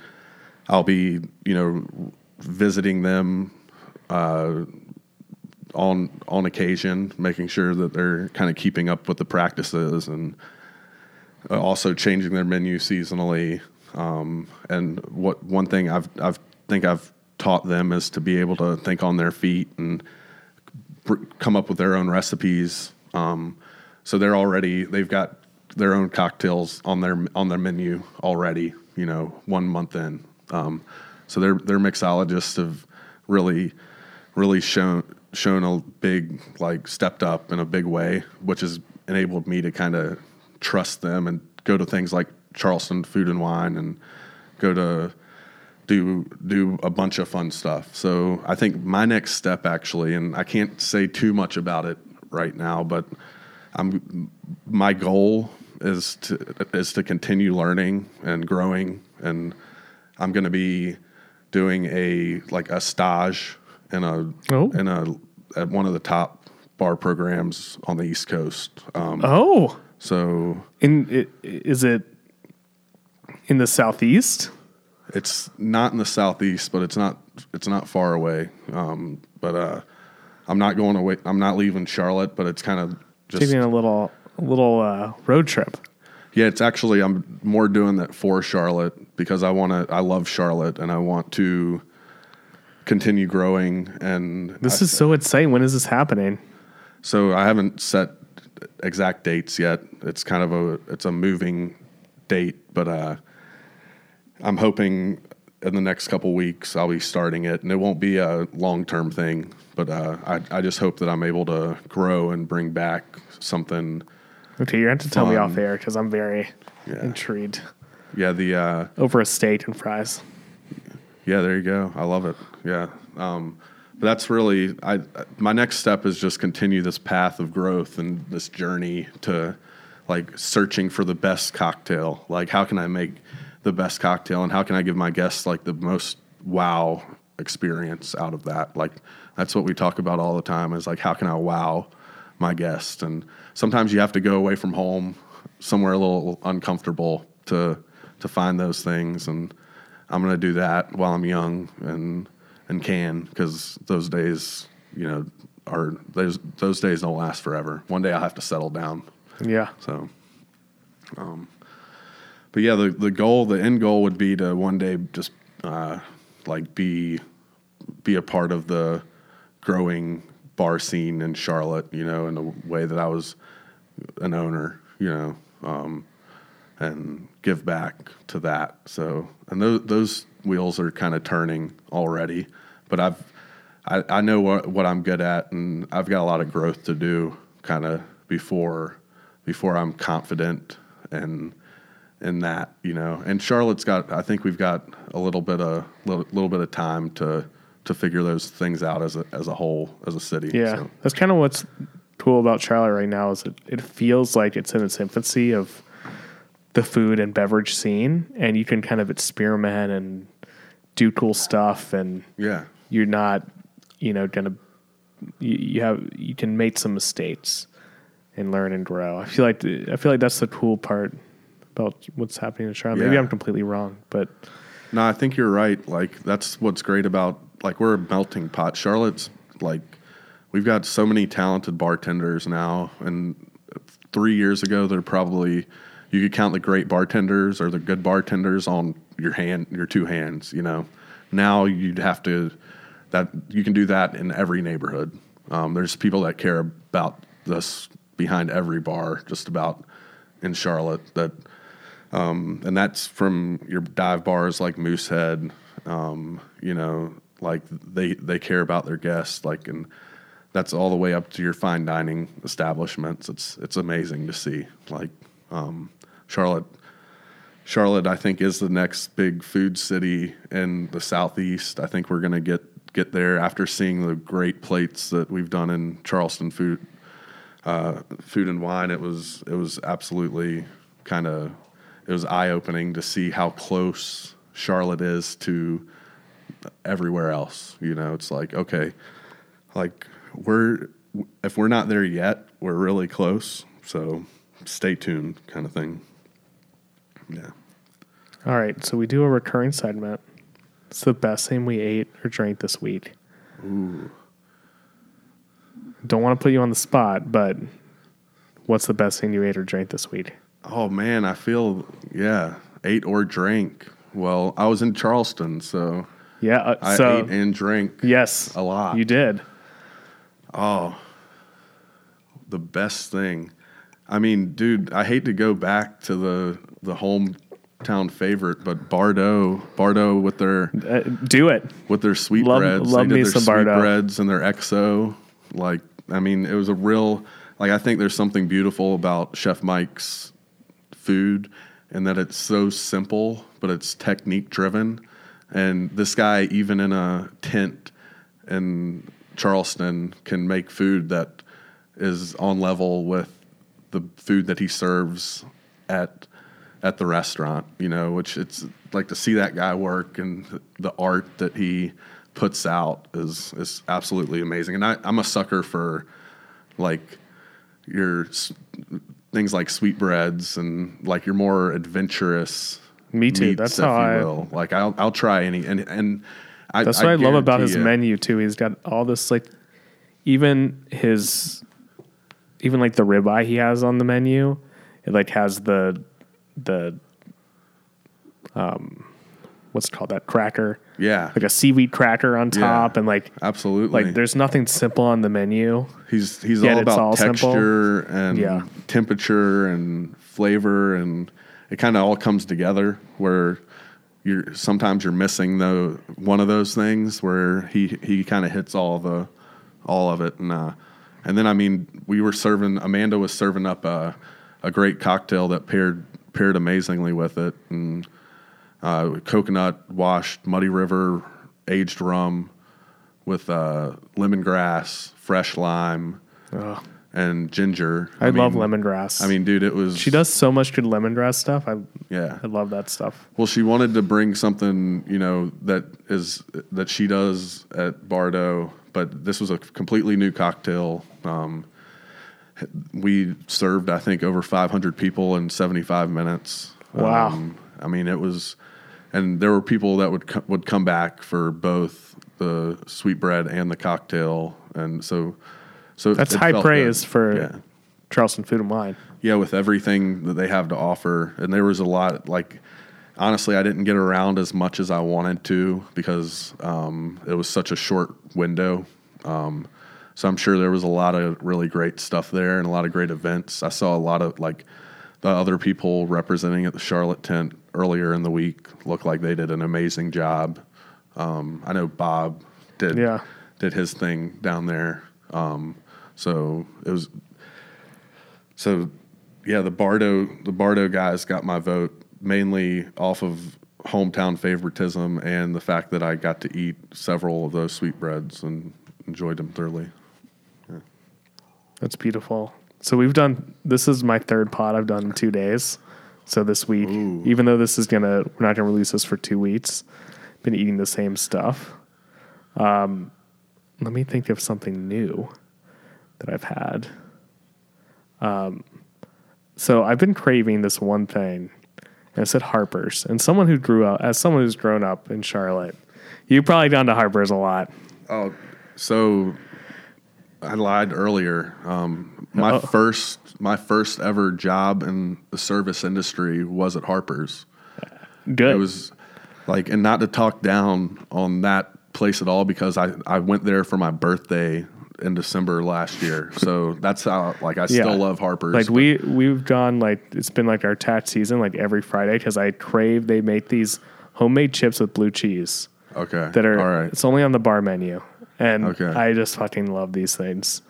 I'll be you know visiting them uh, on on occasion, making sure that they're kind of keeping up with the practices and uh, also changing their menu seasonally. Um, and what one thing I've I've think I've taught them is to be able to think on their feet and br- come up with their own recipes. Um, so they're already they've got their own cocktails on their on their menu already. You know, one month in. Um, so their their mixologists have really really shown shown a big like stepped up in a big way, which has enabled me to kind of trust them and go to things like Charleston Food and Wine and go to do do a bunch of fun stuff. So I think my next step actually, and I can't say too much about it right now, but I'm my goal is to is to continue learning and growing, and I'm going to be doing a like a stage in a Oh. in a at one of the top bar programs on the East Coast. Um, Oh, so in it, is it in the southeast? It's not in the southeast, but it's not it's not far away. Um, but uh, I'm not going away. I'm not leaving Charlotte, but it's kind of just Taking a little a little uh, road trip. yeah. It's actually I'm more doing that for Charlotte because I want to. I love Charlotte and I want to continue growing. And This I- is so exciting. When is this happening? so I haven't set exact dates yet. It's kind of a it's a moving date, but uh, I'm hoping in the next couple weeks I'll be starting it, and it won't be a long term thing. But uh, I I just hope that I'm able to grow and bring back something. Okay, you're going to have to tell me off air because I'm very Yeah. intrigued. Yeah, the uh, Over a steak and fries. Yeah, there you go. I love it. Yeah. Um, but that's really I my next step is just continue this path of growth and this journey to like searching for the best cocktail. Like how can I make the best cocktail and how can I give my guests like the most wow experience out of that? Like that's what we talk about all the time is like how can I wow my guests? And sometimes you have to go away from home somewhere a little uncomfortable to to find those things and I'm going to do that while I'm young and and can because those days, you know, are those those days don't last forever. One day I'll have to settle down. Yeah. So, um, but yeah, the the goal, the end goal would be to one day just uh, like be be a part of the growing bar scene in Charlotte. You know, in a way that I was an owner. You know. Um, and give back to that. So, and those, those wheels are kind of turning already, but I've, I, I know what, what I'm good at and I've got a lot of growth to do kind of before, before I'm confident and in that, you know, and Charlotte's got, I think we've got a little bit of, little, little bit of time to, to figure those things out as a, as a whole, as a city. Yeah. So, That's kind of what's cool about Charlotte right now is it, it feels like it's in its infancy of the food and beverage scene and you can kind of experiment and do cool stuff and yeah. you're not, you know, gonna you, you have you can make some mistakes and learn and grow. I feel like the, I feel like that's the cool part about what's happening in Charlotte. Maybe Yeah. I'm completely wrong, but No, I think you're right. Like that's what's great about like we're a melting pot. Charlotte's like we've got so many talented bartenders now, and three years ago they're probably you could count the great bartenders or the good bartenders on your hand, your two hands. You know, now you'd have to that you can do that in every neighborhood. Um, there's people that care about this behind every bar, just about in Charlotte that, um, and that's from your dive bars like Moosehead. Um, you know, like they they care about their guests, like and that's all the way up to your fine dining establishments. It's it's amazing to see. Like um, Charlotte, Charlotte, I think is the next big food city in the southeast. I think we're gonna get get there after seeing the great plates that we've done in Charleston food, uh, food and wine. It was it was absolutely kind of it was eye opening to see how close Charlotte is to everywhere else. You know, it's like okay, like we're if we're not there yet, we're really close. So stay tuned, kind of thing. Yeah. All right, so we do a recurring segment. It's the best thing we ate or drank this week. Ooh. Don't want to put you on the spot, but what's the best thing you ate or drank this week? Oh man, I feel yeah, ate or drank. Well, I was in Charleston, so Yeah, uh, I so ate and drank yes, a lot. You did. Oh, the best thing. I mean, dude, I hate to go back to the the hometown favorite, but Bardo, Bardo with their Uh, do it. with their Love- sweetbreads. love they me did some their Bardo. sweetbreads and their XO. Like, I mean, it was a real. Like, I think there's something beautiful about Chef Mike's food, and that it's so simple, but it's technique driven. And this guy, even in a tent in Charleston, can make food that is on level with the food that he serves at at the restaurant, you know, which it's like to see that guy work and the art that he puts out is is absolutely amazing. And I, I'm a sucker for like your things like sweetbreads and like your more adventurous. Me too. meats, That's if how you I- will. Like I'll I'll try any and and I, That's what I, love about his you- menu too. He's got all this like, even his, even like the ribeye he has on the menu, it like has the, the, um, what's it called that cracker, Yeah, like a seaweed cracker on top, and like absolutely. like there's nothing simple on the menu. He's he's all about all simple. texture and Yeah. temperature and flavor, and it kind of all comes together. Where you're sometimes you're missing the one of those things where he he kind of hits all the all of it, and uh, and then I mean we were serving Amanda was serving up a a great cocktail that paired paired amazingly with it, and uh, coconut washed Muddy River aged rum with uh, lemongrass, fresh lime, Ugh. and ginger. I, love mean- lemongrass. I mean, dude, it was. she does so much good lemongrass stuff. I Yeah. I love that stuff. Well, she wanted to bring something, you know, that is that she does at Bardo, but this was a completely new cocktail. Um, we served, I think, over 500 people in 75 minutes. Wow. Um, I mean, it was, and there were people that would co- would come back for both the sweetbread and the cocktail, and so so That's high praise good. for Yeah Charleston Food and Wine. yeah, with everything that they have to offer. And there was a lot, like, honestly, I didn't get around as much as I wanted to because um, it was such a short window. Um, so I'm sure there was a lot of really great stuff there and a lot of great events. I saw a lot of, like, the other people representing at the Charlotte tent earlier in the week looked like they did an amazing job. Um, I know Bob did Yeah. did his thing down there. Um, so it was so yeah, the Bardo the Bardo guys got my vote mainly off of hometown favoritism and the fact that I got to eat several of those sweetbreads and enjoyed them thoroughly. That's beautiful. So we've done. This is my third pod I've done in two days. So this week, Ooh. even though this is gonna, we're not gonna release this for two weeks. Been eating the same stuff. Um, let me think of something new that I've had. Um, so I've been craving this one thing, and it's at Harper's. And someone who grew up, as someone who's grown up in Charlotte, you probably gone to Harper's a lot. Oh, so I lied earlier. Um, my Uh-oh. first my first ever job in the service industry was at Harper's. Good. It was like, and not to talk down on that place at all because I, I went there for my birthday in December last year. So that's how like I Yeah. still love Harper's. Like we we've gone like it's been like our tat season like every Friday because I crave they make these homemade chips with blue cheese okay that are all right. it's only on the bar menu and Okay. I just fucking love these things.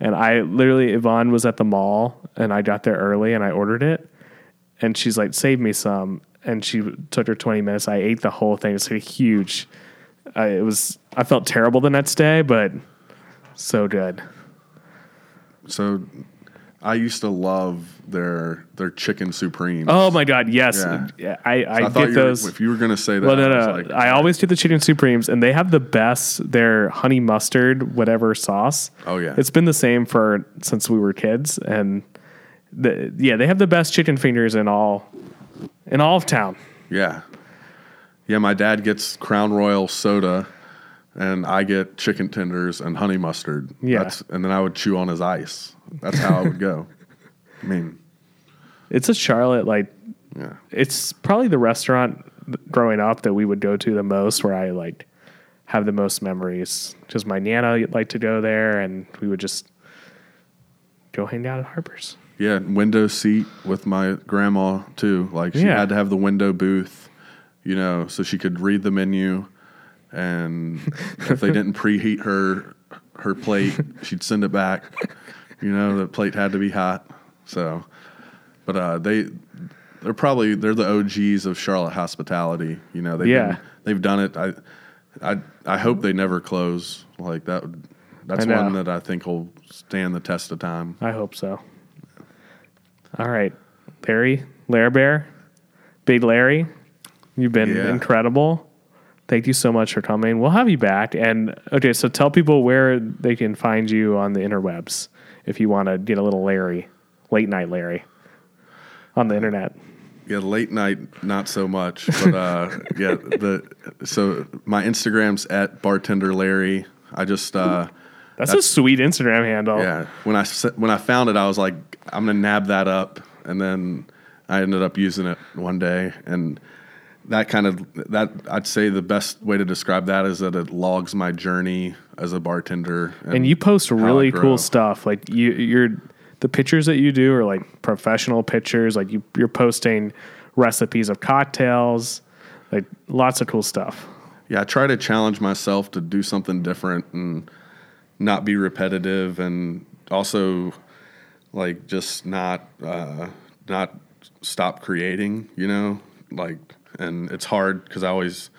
And I literally Yvonne was at the mall and I got there early and I ordered it. And she's like save me some. And she took her 20 minutes. I ate the whole thing. It's like huge I, it was I felt terrible the next day but so good. So I used to love their their chicken supreme. oh my god yes Yeah. yeah, I, I, I, get those Were, if you were gonna say that, Well, no, I no. like, I always do the chicken supremes, and they have the best. Their honey mustard, whatever sauce. Oh, yeah. it's been the same for since we were kids, and the yeah, they have the best chicken fingers in all in all of town. yeah, yeah. My dad gets Crown Royal soda, and I get chicken tenders and honey mustard. Yeah. That's, and then I would chew on his ice. That's how I would go. I mean, It's a Charlotte like yeah, it's probably the restaurant growing up that we would go to the most, where I like have the most memories. Because my nana liked to go there, and we would just go hang out at Harper's. yeah. Window seat with my grandma too. Like she Yeah. had to have the window booth, you know, so she could read the menu, and if they didn't preheat her her plate, she'd send it back. You know, the plate had to be hot. So, but uh, they they're probably they're the OGs of Charlotte hospitality. You know, they've Yeah. been, they've done it. I I I hope they never close. Like that. would- That's one that I think will stand the test of time. I hope so. All right, Larry, Larry Bear, Big Larry, you've been Yeah. incredible. Thank you so much for coming. We'll have you back. And okay, so tell people where they can find you on the interwebs if you want to get a little Larry, late night Larry, on the internet. Yeah, late night, not so much. But uh, yeah, the so my Instagram's at bartender Larry. I just uh, That's, a sweet Instagram handle. yeah when I when I found it, I was like, I'm gonna nab that up, and then I ended up using it one day, and that kind of that I'd say the best way to describe that is that it logs my journey as a bartender. and you post really cool stuff. Like you, you're the pictures that you do are like professional pictures. Like you, you're posting recipes of cocktails, like lots of cool stuff. yeah, I try to challenge myself to do something different and not be repetitive, and also like just not uh, not stop creating. You know, like, and it's hard because I always,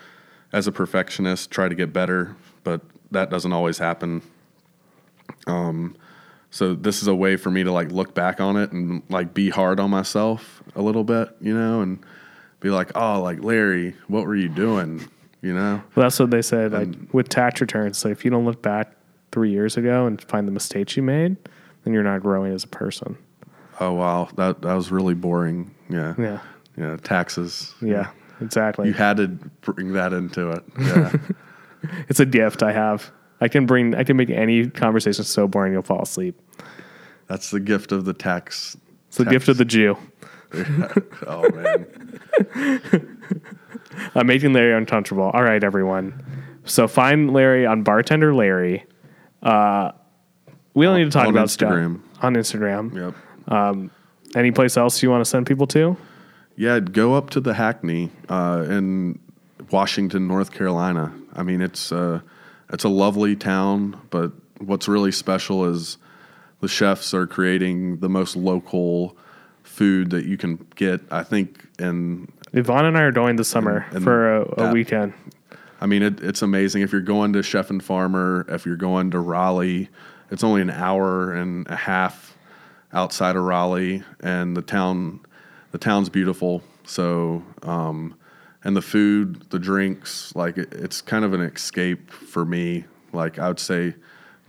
as a perfectionist, try to get better, but that doesn't always happen. Um, so this is a way for me to like look back on it and like be hard on myself a little bit, you know, and be like, oh, like Larry, what were you doing? You know, Well, that's what they said. Like with tax returns, like if you don't look back three years ago and find the mistakes you made, then you're not growing as a person. oh wow, that that was really boring. Yeah, Yeah, yeah, taxes. yeah, exactly. you had to bring that into it. Yeah, It's a gift I have. I can bring. I can make any conversation so boring you'll fall asleep. that's the gift of the tax. It's the gift of the Jew. Oh man, I'm making Larry uncomfortable. All right, everyone. So find Larry on Bartender Larry. Uh, we don't need to talk on about Instagram. stuff on Instagram. yep. Any place else you want to send people to? Yeah, go up to the Hackney uh, in Washington, North Carolina. I mean, it's uh, it's a lovely town, but what's really special is the chefs are creating the most local food that you can get. I think, and Yvonne and I are going this summer And- and for a, a that- weekend. I mean, it, it's amazing. If you're going to Chef and Farmer, if you're going to Raleigh, it's only an hour and a half outside of Raleigh, and the town, the town's beautiful. So, um, and the food, the drinks, like it, it's kind of an escape for me. Like I would say,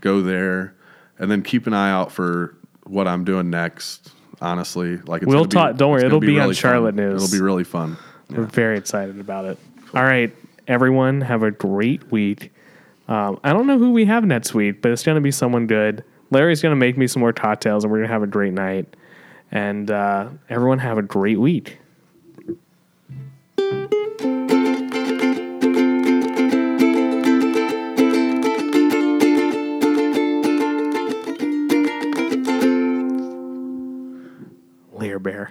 go there, and then keep an eye out for what I'm doing next. Honestly, like it's We'll gonna be- talk- don't worry, it'll be on really Charlotte fun. News. It'll be really fun. We're very excited about it. All right, everyone, have a great week. Um, I don't know who we have next week, but it's going to be someone good. Larry's going to make me some more cocktails, and we're going to have a great night. And uh, everyone have a great week. Larry Bear.